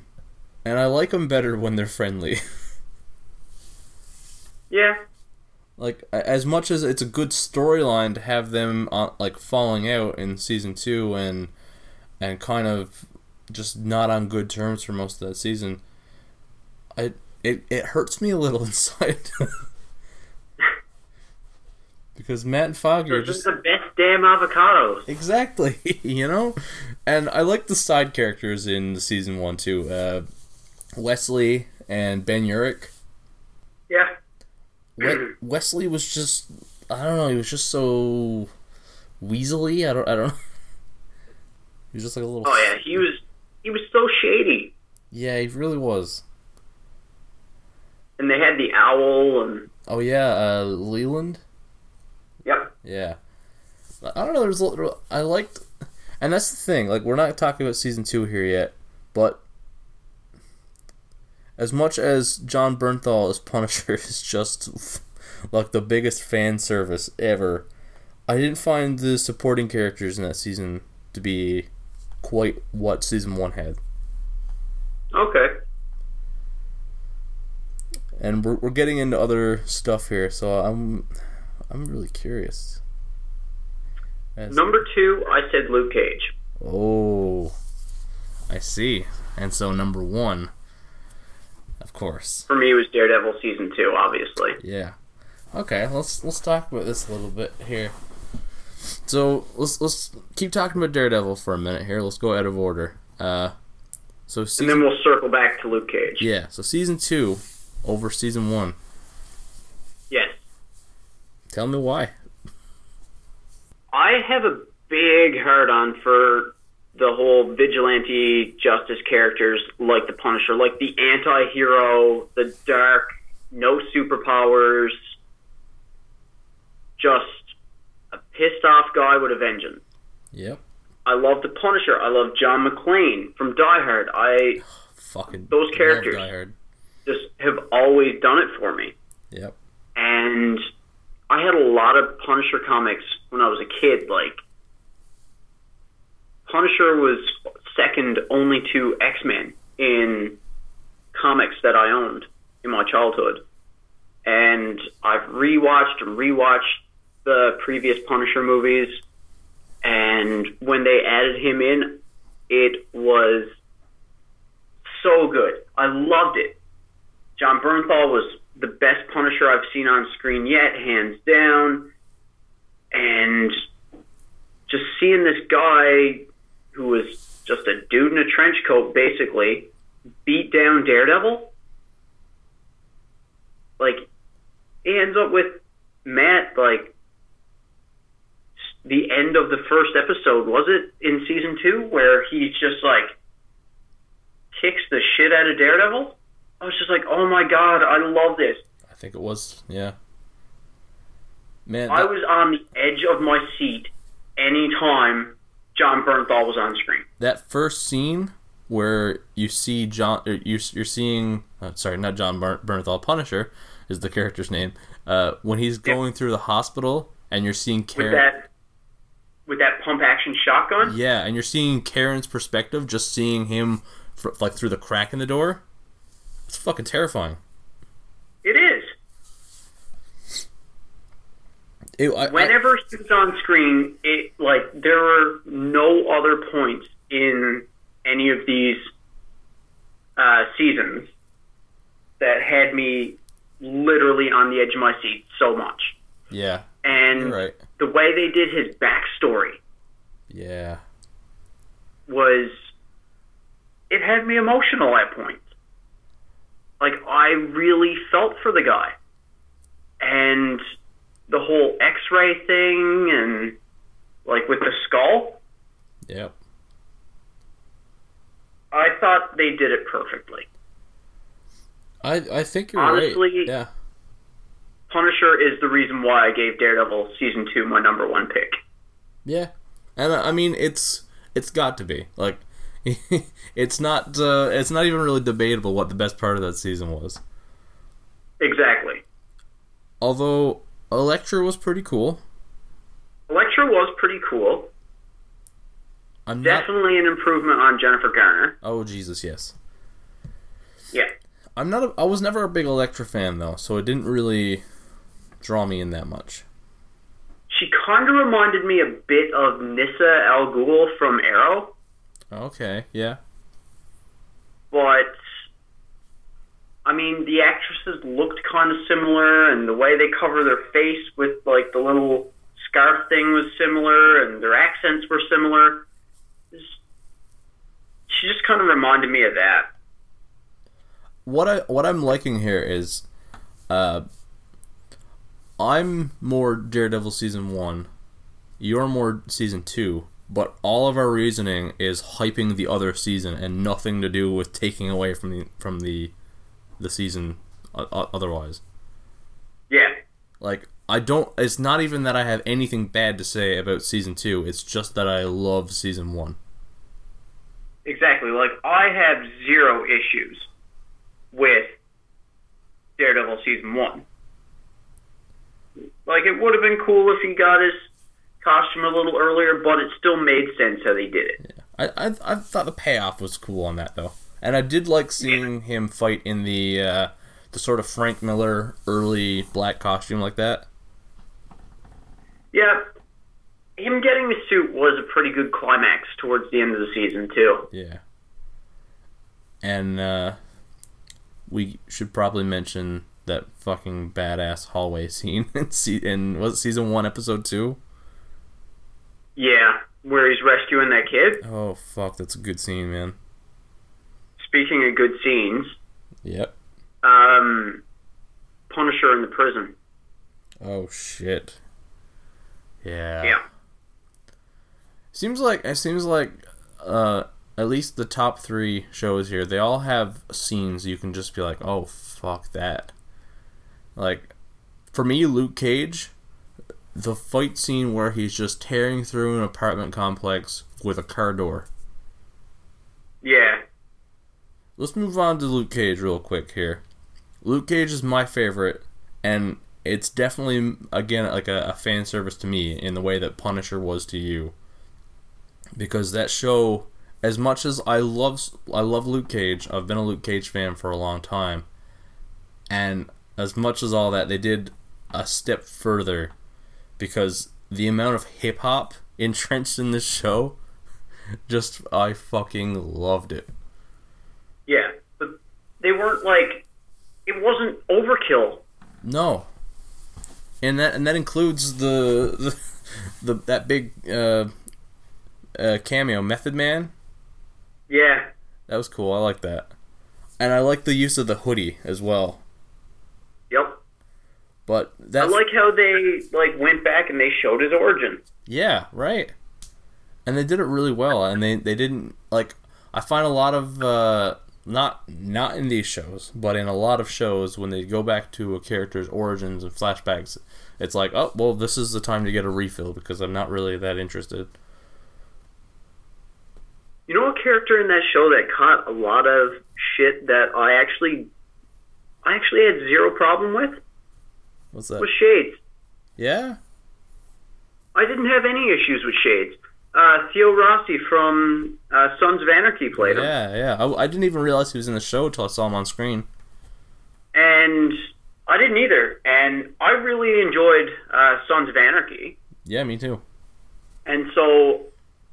and I like them better when they're friendly. Yeah. like as much as it's a good storyline to have them uh, like falling out in season two and and kind of just not on good terms for most of that season I it, it hurts me a little inside because Matt and Foggy are just the best damn avocados. exactly you know and I like the side characters in the season one too uh, Wesley and Ben Urich Yeah. We- Wesley was just I don't know, he was just so weaselly. I don't I don't know. He was just like a little Oh yeah, he was he was so shady. Yeah, he really was. And they had the owl and Oh yeah, uh Leland? Yep. Yeah. I don't know, there's a little, I liked and that's the thing, like we're not talking about season 2 here yet, but as much as Jon Bernthal as Punisher is just like the biggest fan service ever, I didn't find the supporting characters in that season to be quite what season one had. Okay. And we're, we're getting into other stuff here, so I'm I'm really curious. As- Number two, I said Luke Cage. Oh, I see. And so number one, of course. For me, it was Daredevil season two, obviously. Yeah. Okay, let's let's talk about this a little bit here. So let's let's keep talking about Daredevil for a minute here. Let's go out of order. Uh, so And then we'll circle back to Luke Cage. yeah, so season two over season one. Tell me why. I have a big hard on for the whole vigilante justice characters like the Punisher, like the anti hero, the dark, no superpowers, just a pissed off guy with a vengeance. Yep. I love the Punisher. I love John McClane from Die Hard. I Fucking Those characters. Just have always done it for me. Yep. and I had a lot of Punisher comics when I was a kid. Like Punisher was second only to X Men in comics that I owned in my childhood, and I've rewatched and rewatched the previous Punisher movies. And when they added him in, it was so good. I loved it. Jon Bernthal was the best Punisher I've seen on screen yet, hands down. And just seeing this guy who was just a dude in a trench coat, basically, beat down Daredevil. Like, he ends up with Matt, like, the end of the first episode, was it, in season two, where he's just, like, kicks the shit out of Daredevil? I was just like, oh my god, I love this. I think it was. Yeah. Man, I was on the edge of my seat anytime Jon Bernthal was on screen. That first scene where you see John, or you, you're seeing, uh, sorry, not John Bern- Bernthal, Punisher is the character's name. Uh, when he's going through the hospital and you're seeing with Karen, that with that pump action shotgun. yeah, and you're seeing Karen's perspective, just seeing him fr- like through the crack in the door. It's fucking terrifying. It is. It, I- I- Whenever he was on screen, it like there were no other points in any of these uh, seasons that had me literally on the edge of my seat so much. yeah, And right. the way they did his backstory Yeah, was it had me emotional at points. Like I really felt for the guy. And the whole x-ray thing and like with the skull, yep. I thought they did it perfectly. I I think you're Honestly- right. Yeah, Punisher is the reason why I gave Daredevil season 2 my number 1 pick. yeah, and I mean it's it's got to be like it's not uh, it's not even really debatable what the best part of that season was. Exactly. Although Elektra was pretty cool. Elektra was pretty cool. I'm not. Definitely an improvement on Jennifer Garner. Oh Jesus, yes. Yeah. I'm not. A, I was never a big Elektra fan though, so it didn't really draw me in that much. She kind of reminded me a bit of Nyssa Al Ghul from Arrow. Okay, yeah, but I mean, the actresses looked kind of similar, and the way they cover their face with like the little scarf thing was similar, and their accents were similar. She just kind of reminded me of that. what I what I'm liking here is, uh, I'm more Daredevil season one, you're more season two, but all of our reasoning is hyping the other season and nothing to do with taking away from the from the the season otherwise. Yeah, Like I don't. It's not even that I have anything bad to say about season two. It's just that I love season one. exactly. Like I have zero issues with Daredevil season one. Like it would have been cool if he got his costume a little earlier, but it still made sense how they did it. I, I I thought the payoff was cool on that though, and I did like seeing him fight in the uh, the sort of Frank Miller early black costume like that. Yeah, him getting the suit was a pretty good climax towards the end of the season too. Yeah. And uh, we should probably mention that fucking badass hallway scene in, se- in was it season one, episode two? Yeah, where he's rescuing that kid. Oh fuck, that's a good scene, man. Speaking of good scenes, Yep. um, Punisher in the prison. Oh shit. Yeah. Yeah. Seems like it seems like uh at least the top three shows here, they all have scenes you can just be like, oh fuck that. Like for me, Luke Cage, the fight scene where he's just tearing through an apartment complex with a car door. Yeah, Let's move on to Luke Cage real quick here. Luke Cage is my favorite, and it's definitely again like a, a fan service to me in the way that Punisher was to you. Because that show, as much as I love I love Luke Cage, I've been a Luke Cage fan for a long time, and as much as all that, they did a step further, because the amount of hip hop entrenched in this show, just I fucking loved it. yeah, but they weren't like it wasn't overkill. No. And that and that includes the the, the that big uh, uh, cameo Method Man. Yeah, That was cool. I like that. And I like the use of the hoodie as well. But I like how they like went back and they showed his origin. yeah, right. And they did it really well and they they didn't like I find a lot of uh not not in these shows, but in a lot of shows when they go back to a character's origins and flashbacks, it's like, "Oh, well, this is the time to get a refill because I'm not really that interested." You know a character in that show that caught a lot of shit that I actually, I actually had zero problem with What's that? was Shades. Yeah. I didn't have any issues with Shades. Uh, Theo Rossi from uh, Sons of Anarchy played him, Yeah, yeah. I, I didn't even realize he was in the show until I saw him on screen. and I didn't either. And I really enjoyed uh, Sons of Anarchy. Yeah, me too. And so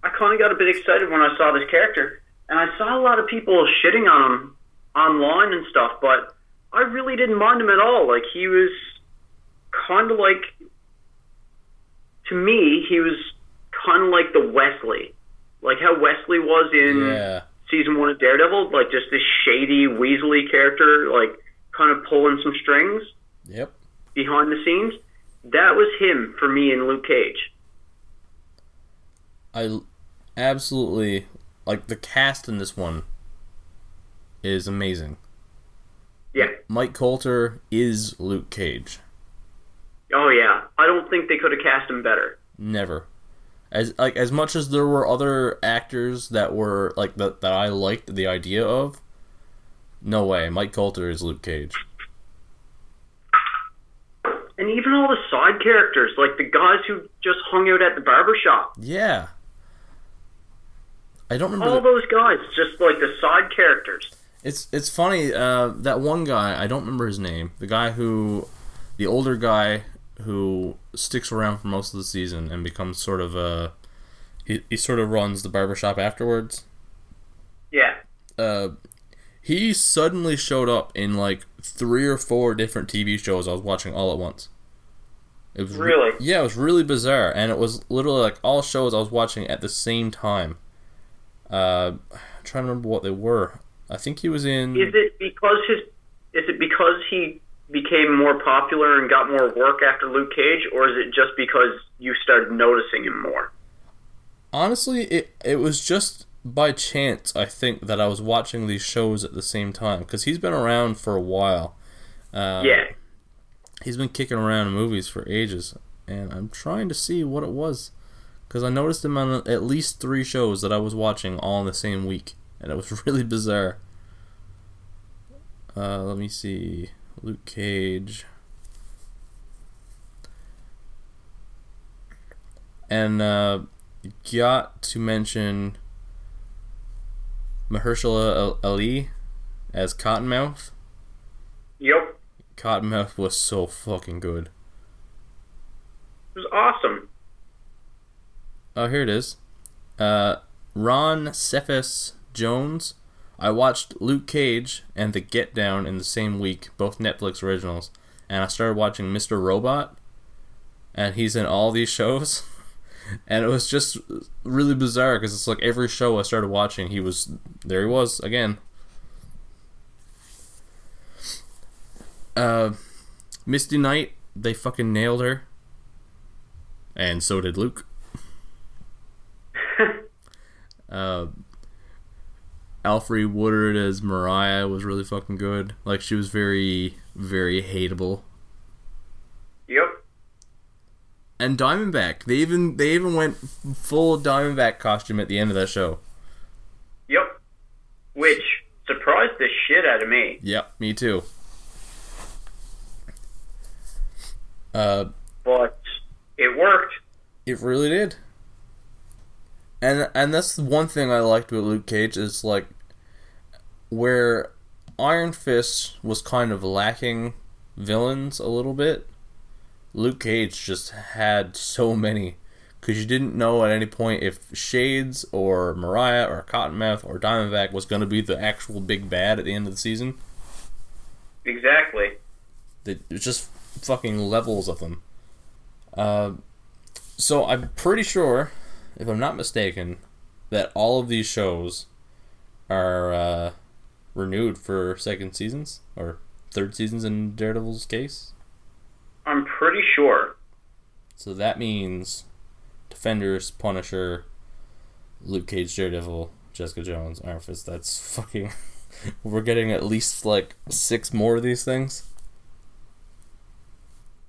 I kind of got a bit excited when I saw this character. And I saw a lot of people shitting on him online and stuff, but I really didn't mind him at all. Like, he was kind of like, to me, he was kind of like the Wesley. Like how Wesley was in Yeah. season one of Daredevil, like just this shady, Weasley character, like kind of pulling some strings Yep. behind the scenes. That was him for me in Luke Cage. I absolutely like the cast in this one is amazing. Yeah. Mike Colter is Luke Cage. Oh yeah. I don't think they could have cast him better. Never. As like as much as there were other actors that were like that that I liked the idea of. No way. Mike Colter is Luke Cage. And even all the side characters, like the guys who just hung out at the barber shop. Yeah. I don't remember. All the- those guys, just like the side characters. It's it's funny. Uh, that one guy, I don't remember his name. The guy who, the older guy who sticks around for most of the season and becomes sort of a, he, he sort of runs the barbershop afterwards. Yeah. Uh, he suddenly showed up in like three or four different TV shows I was watching all at once. It was re- Really? yeah, it was really bizarre, and it was literally like all shows I was watching at the same time. Uh, I'm trying to remember what they were. I think he was in. Is it because his? Is it because he became more popular and got more work after Luke Cage, or is it just because you started noticing him more? Honestly, it it was just by chance I think that I was watching these shows at the same time because he's been around for a while. Uh, yeah. he's been kicking around in movies for ages, and I'm trying to see what it was because I noticed him on at least three shows that I was watching all in the same week, and it was really bizarre. Uh, let me see, Luke Cage. And uh, got to mention Mahershala Ali as Cottonmouth. Yep. Cottonmouth was so fucking good. It was awesome. Oh, here it is. Uh, Ron Cephas Jones. I watched Luke Cage and The Get Down in the same week, both Netflix originals, and I started watching Mr. Robot, and he's in all these shows, and it was just really bizarre because it's like every show I started watching, he was there. He was again. Uh, Misty Knight, they fucking nailed her, and so did Luke. Uh, Alfred Woodard as Mariah was really fucking good. Like she was very, very hateable. Yep. And Diamondback, they even they even went full Diamondback costume at the end of that show. Yep. Which surprised the shit out of me. Yep, me too. Uh, But it worked. It really did. And and that's the one thing I liked with Luke Cage is like where Iron Fist was kind of lacking villains a little bit. Luke Cage just had so many because you didn't know at any point if Shades or Mariah or Cottonmouth or Diamondback was going to be the actual big bad at the end of the season. Exactly. It was just fucking levels of them. Uh, so I'm pretty sure, if I'm not mistaken, that all of these shows are uh, renewed for second seasons or third seasons in Daredevil's case. I'm pretty sure. So that means Defenders, Punisher, Luke Cage, Daredevil, Jessica Jones, Iron Fist. That's fucking. We're getting at least like six more of these things.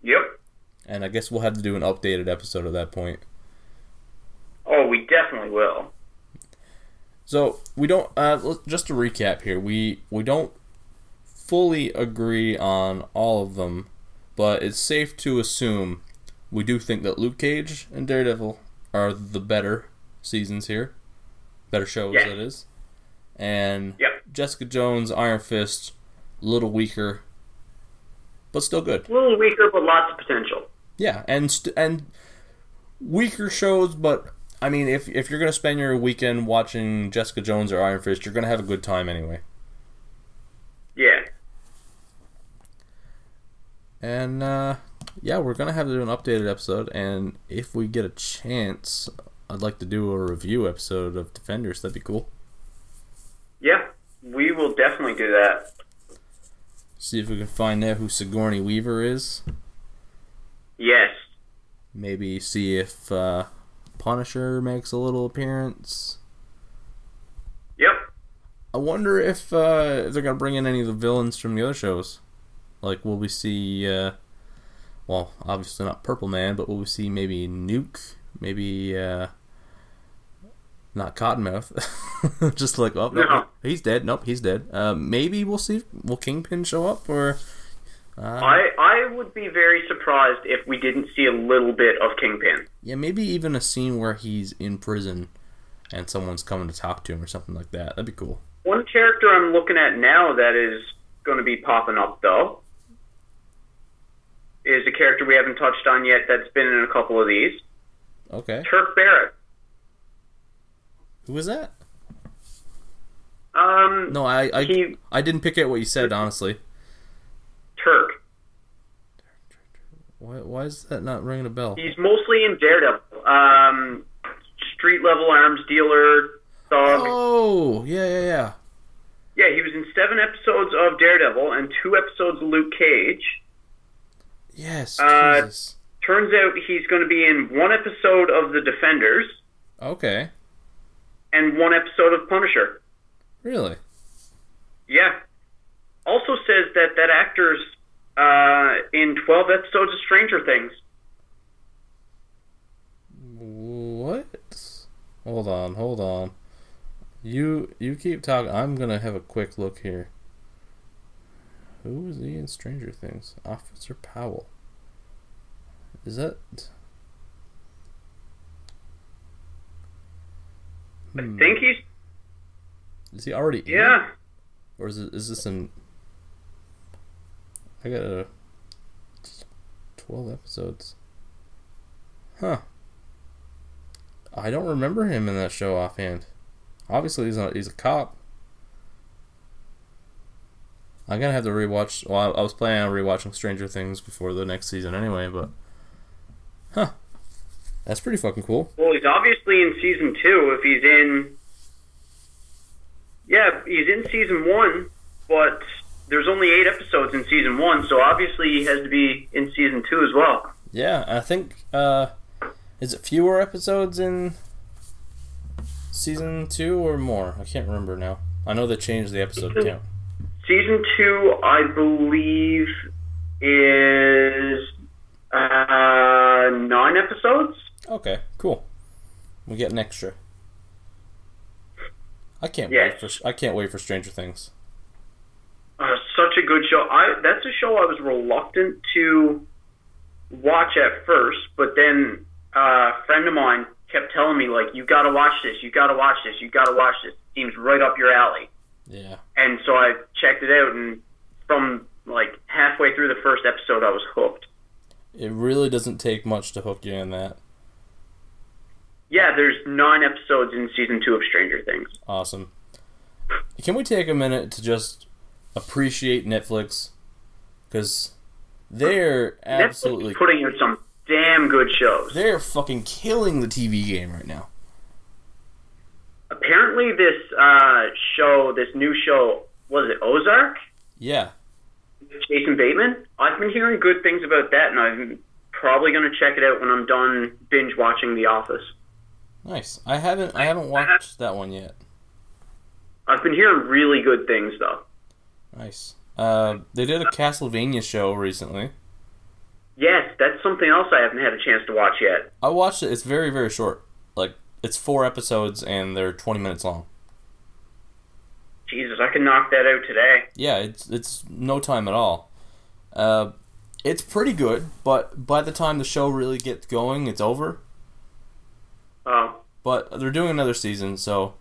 Yep. And I guess we'll have to do an updated episode at that point. Oh, we definitely will. So we don't. Uh, just to recap here, we we don't fully agree on all of them, but it's safe to assume we do think that Luke Cage and Daredevil are the better seasons here, better shows Yeah. that is, and Yep. Jessica Jones, Iron Fist, a little weaker, but still good. A little weaker, but lots of potential. Yeah, and st- and weaker shows, but I mean, if if you're gonna spend your weekend watching Jessica Jones or Iron Fist, you're gonna have a good time anyway. Yeah. And uh, yeah, we're gonna have to do an updated episode, and if we get a chance, I'd like to do a review episode of Defenders. That'd be cool. Yeah. We will definitely do that. See if we can find out who Sigourney Weaver is. Yes. Maybe see if uh, Punisher makes a little appearance. Yep. I wonder if uh, if they're gonna bring in any of the villains from the other shows. Like, will we see? Uh, well, obviously not Purple Man, but will we see maybe Nuke? Maybe uh, not Cottonmouth. Just like, oh, No. nope, he's dead. Nope, he's dead. Uh, maybe we'll see. Will Kingpin show up or? Uh, I I would be very surprised if we didn't see a little bit of Kingpin. yeah, maybe even a scene where he's in prison and someone's coming to talk to him or something like that. That'd be cool. One character I'm looking at now that is going to be popping up though is a character we haven't touched on yet that's been in a couple of these. Okay, Turk Barrett. who was that? Um, No, I I, he I didn't pick out what you said honestly. Turk. Why, why is that not ringing a bell? He's mostly in Daredevil. Um, street level arms dealer, thug. Oh, yeah, yeah, yeah. Yeah, he was in seven episodes of Daredevil and two episodes of Luke Cage. Yes, Uh, Jesus. Turns out he's going to be in one episode of The Defenders Okay, and one episode of Punisher. really? Yeah. Also says that that actor's uh, in 12 episodes of Stranger Things. What? Hold on, hold on. You you keep talking. I'm gonna have a quick look here. Who was he in Stranger Things? Officer Powell. Is that? I Hmm. think he's Is he already? in yeah. Or is it is this an I got a twelve episodes. Huh. I don't remember him in that show offhand. Obviously he's not he's a cop. I'm gonna have to rewatch well I, I was planning on rewatching Stranger Things before the next season anyway, but Huh. That's pretty fucking cool. Well, he's obviously in season two. If he's in, yeah, he's in season one, but there's only eight episodes in season one, so obviously he has to be in season two as well. Yeah, I think uh is it fewer episodes in season two or more? I can't remember now. I know they changed the episode count. Season two, I believe, is uh, nine episodes. Okay, cool. We get an extra. I can't wait for I can't wait for Stranger Things. Uh, such a good show. I that's a show I was reluctant to watch at first, but then uh, a friend of mine kept telling me like, "You got to watch this. You got to watch this. You got to watch this. It seems right up your alley." Yeah. And so I checked it out, and from like halfway through the first episode, I was hooked. It really doesn't take much to hook you in that. Yeah, there's nine episodes in season two of Stranger Things. Awesome. Can we take a minute to just appreciate Netflix? Because they're absolutely Netflix is putting out some damn good shows. they're fucking killing the TV game right now. Apparently, this uh, show, this new show, was it Ozark? Yeah. Jason Bateman. I've been hearing good things about that, and I'm probably going to check it out when I'm done binge watching The Office. Nice. I haven't I haven't watched that one yet. I've been hearing really good things though. Nice. Uh, they did a Castlevania show recently. Yes, that's something else I haven't had a chance to watch yet. I watched it. It's very very short. Like it's four episodes and they're twenty minutes long. Jesus, I can knock that out today. Yeah, it's it's no time at all. Uh, it's pretty good, but by the time the show really gets going, it's over. Oh, But they're doing another season, so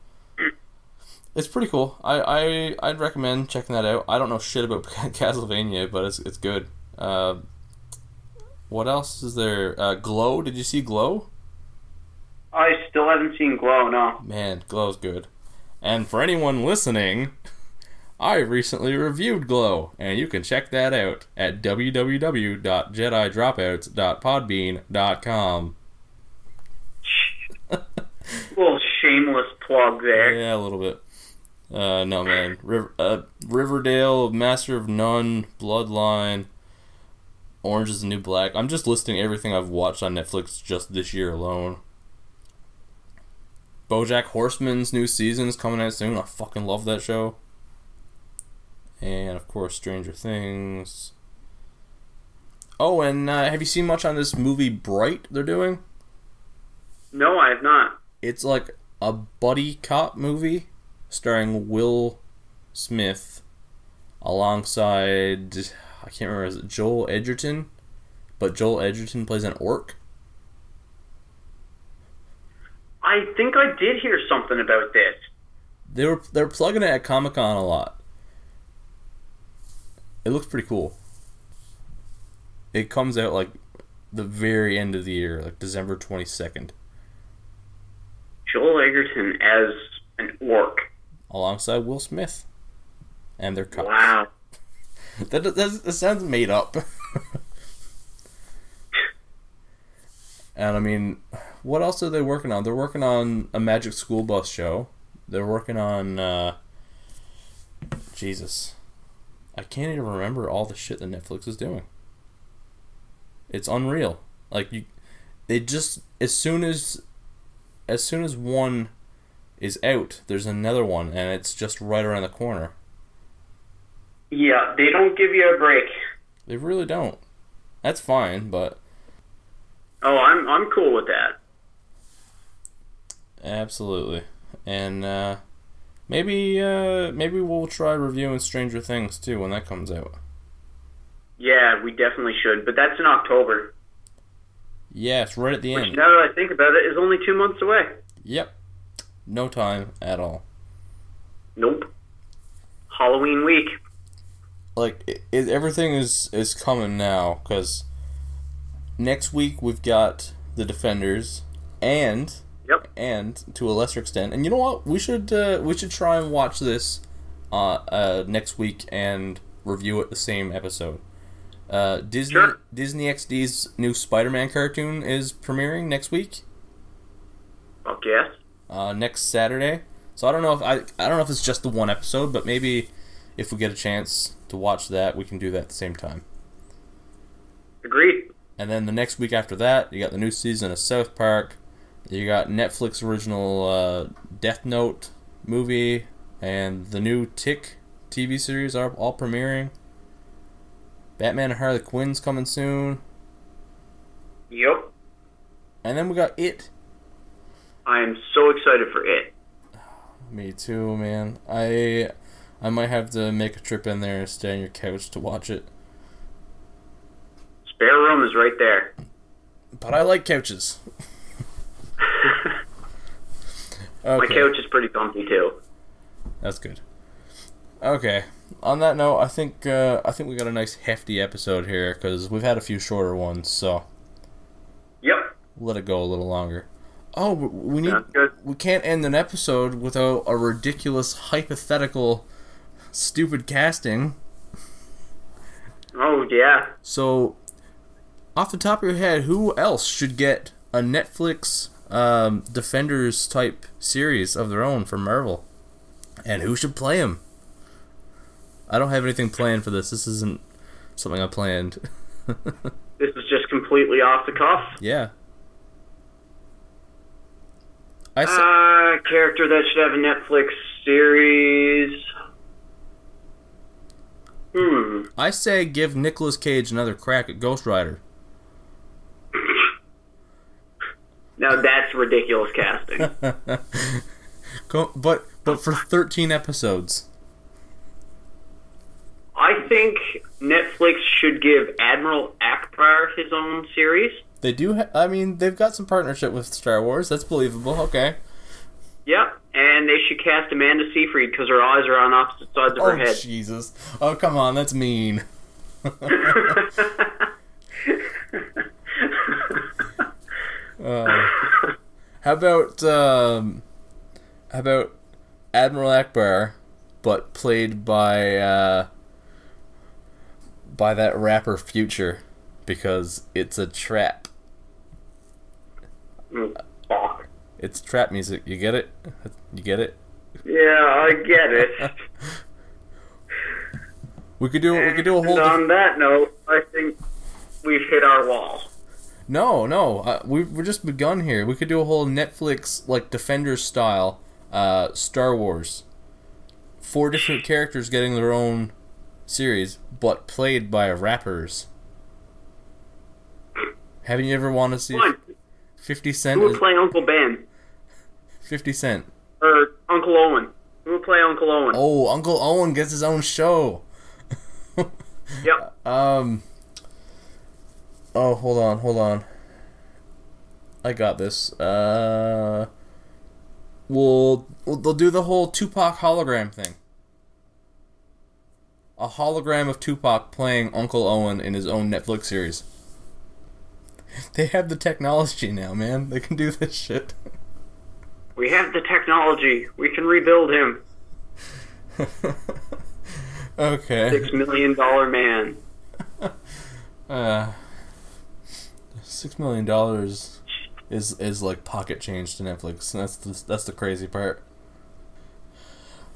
it's pretty cool. I, I I'd recommend checking that out. I don't know shit about Castlevania, but it's it's good. Uh, what else is there? Uh, Glow. Did you see Glow? I still haven't seen Glow. No. Man, Glow's good. And for anyone listening, I recently reviewed Glow, and you can check that out at www.jedidropouts.podbean.com. little shameless plug there. Yeah, a little bit. Uh, no, man. River, uh, Riverdale, Master of None, Bloodline, Orange is the New Black. I'm just listing everything I've watched on Netflix just this year alone. Bojack Horseman's new season is coming out soon. I fucking love that show. And of course, Stranger Things. Oh, and uh, have you seen much on this movie Bright they're doing? No, I have not. It's like a buddy cop movie starring Will Smith alongside I can't remember is it Joel Edgerton, but Joel Edgerton plays an orc. I think I did hear something about this. They were they're plugging it at Comic Con a lot. It looks pretty cool. It comes out like the very end of the year, like December twenty second, Joel Edgerton as an orc. Alongside Will Smith, and they're cops. Wow. That, that, that sounds made up. and I mean, what else are they working on? They're working on a Magic School Bus show. They're working on uh, Jesus. I can't even remember all the shit that Netflix is doing. It's unreal. Like you, they just as soon as, as soon as one is out, there's another one, and it's just right around the corner. Yeah, they don't give you a break. They really don't. That's fine, but Oh, I'm I'm cool with that. absolutely. And uh, maybe uh, maybe we'll try reviewing Stranger Things too when that comes out. Yeah, we definitely should. But that's in October. Yeah, right at the Which, end. now that I think about it, it, is only two months away. Yep. No time at all. Nope. Halloween week. Like it, it, everything is is coming now because next week we've got the Defenders and Yep. and to a lesser extent. And you know what? We should uh, we should try and watch this uh, uh, next week and review it the same episode. Uh, Disney Sure. Disney XD's new Spider-Man cartoon is premiering next week, Fuck yes. Uh, next Saturday. So I don't know if I I don't know if it's just the one episode, but maybe if we get a chance to watch that, we can do that at the same time. Agreed. And then the next week after that, you got the new season of South Park. You got Netflix original uh, Death Note movie and the new Tick TV series are all premiering. Batman and Harley Quinn's coming soon. Yep. And then we got It. I am so excited for it. Me too, man. I I might have to make a trip in there and stay on your couch to watch it. Spare room is right there. But I like couches. My couch is pretty comfy too. That's good. Okay. On that note, I think uh, I think we got a nice hefty episode here because we've had a few shorter ones, so Yep. let it go a little longer. Oh, we- need we can't end an episode without a ridiculous hypothetical stupid casting. Oh yeah. So, off the top of your head, who else should get a Netflix um, Defenders type series of their own for Marvel? And who should play him? I don't have anything planned for this. This isn't something I planned. This is just completely off the cuff. yeah. I Uh, character that should have a Netflix series. Hmm. I say give Nicolas Cage another crack at Ghost Rider. Now that's ridiculous casting. Go, but but for 13 episodes. I think Netflix should give Admiral Ackbar his own series? They do. Ha- I mean, they've got some partnership with Star Wars. That's believable. Okay. Yep, and they should cast Amanda Seyfried because her eyes are on opposite sides of Oh her head. Jesus! Oh come on, that's mean. Uh, how about um, how about Admiral Ackbar, but played by uh, by that rapper Future, because it's a trap. Mm. It's trap music. You get it? You get it? Yeah, I get it. We could do we could do a whole. And on that note, I think we've hit our wall. No, no, uh, we we're just begun here. We could do a whole Netflix like Defenders style uh, Star Wars. Four different characters getting their own series, but played by rappers. Haven't you ever wanted to see Come on, Fifty Cent? who would as- play Uncle Ben Fifty Cent. or Uncle Owen? Who would play Uncle Owen? Oh, Uncle Owen gets his own show. Yep. Um. Oh, hold on, hold on. I got this. Uh. We'll, we'll they'll do the whole Tupac hologram thing. A hologram of Tupac playing Uncle Owen in his own Netflix series. They have the technology now, man. They can do this shit. We have the technology. We can rebuild him. okay. Six million dollar man. Uh, six million dollars is is like pocket change to Netflix. That's the, that's the crazy part.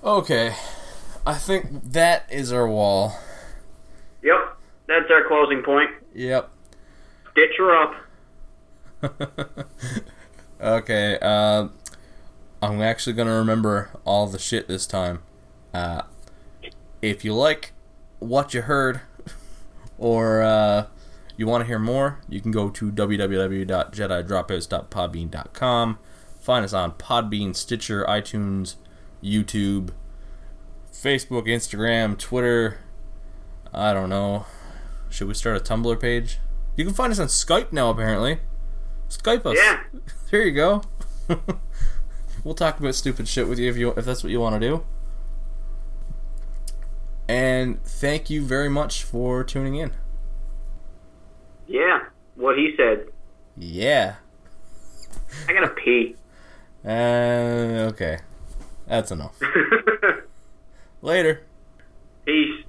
Okay, I think that is our wall. Yep. That's our closing point. Yep. Stitch her up. okay. Uh, I'm actually gonna remember all the shit this time. Uh, if you like what you heard, or uh, you want to hear more, you can go to www.jedidropouts.podbean.com. Find us on Podbean, Stitcher, iTunes, YouTube, Facebook, Instagram, Twitter. I don't know. Should we start a Tumblr page? You can find us on Skype now, apparently. Skype us. Yeah. There you go. we'll talk about stupid shit with you if you if that's what you want to do. And thank you very much for tuning in. Yeah. What he said. Yeah. I gotta pee. Uh, okay. That's enough. Later. Peace.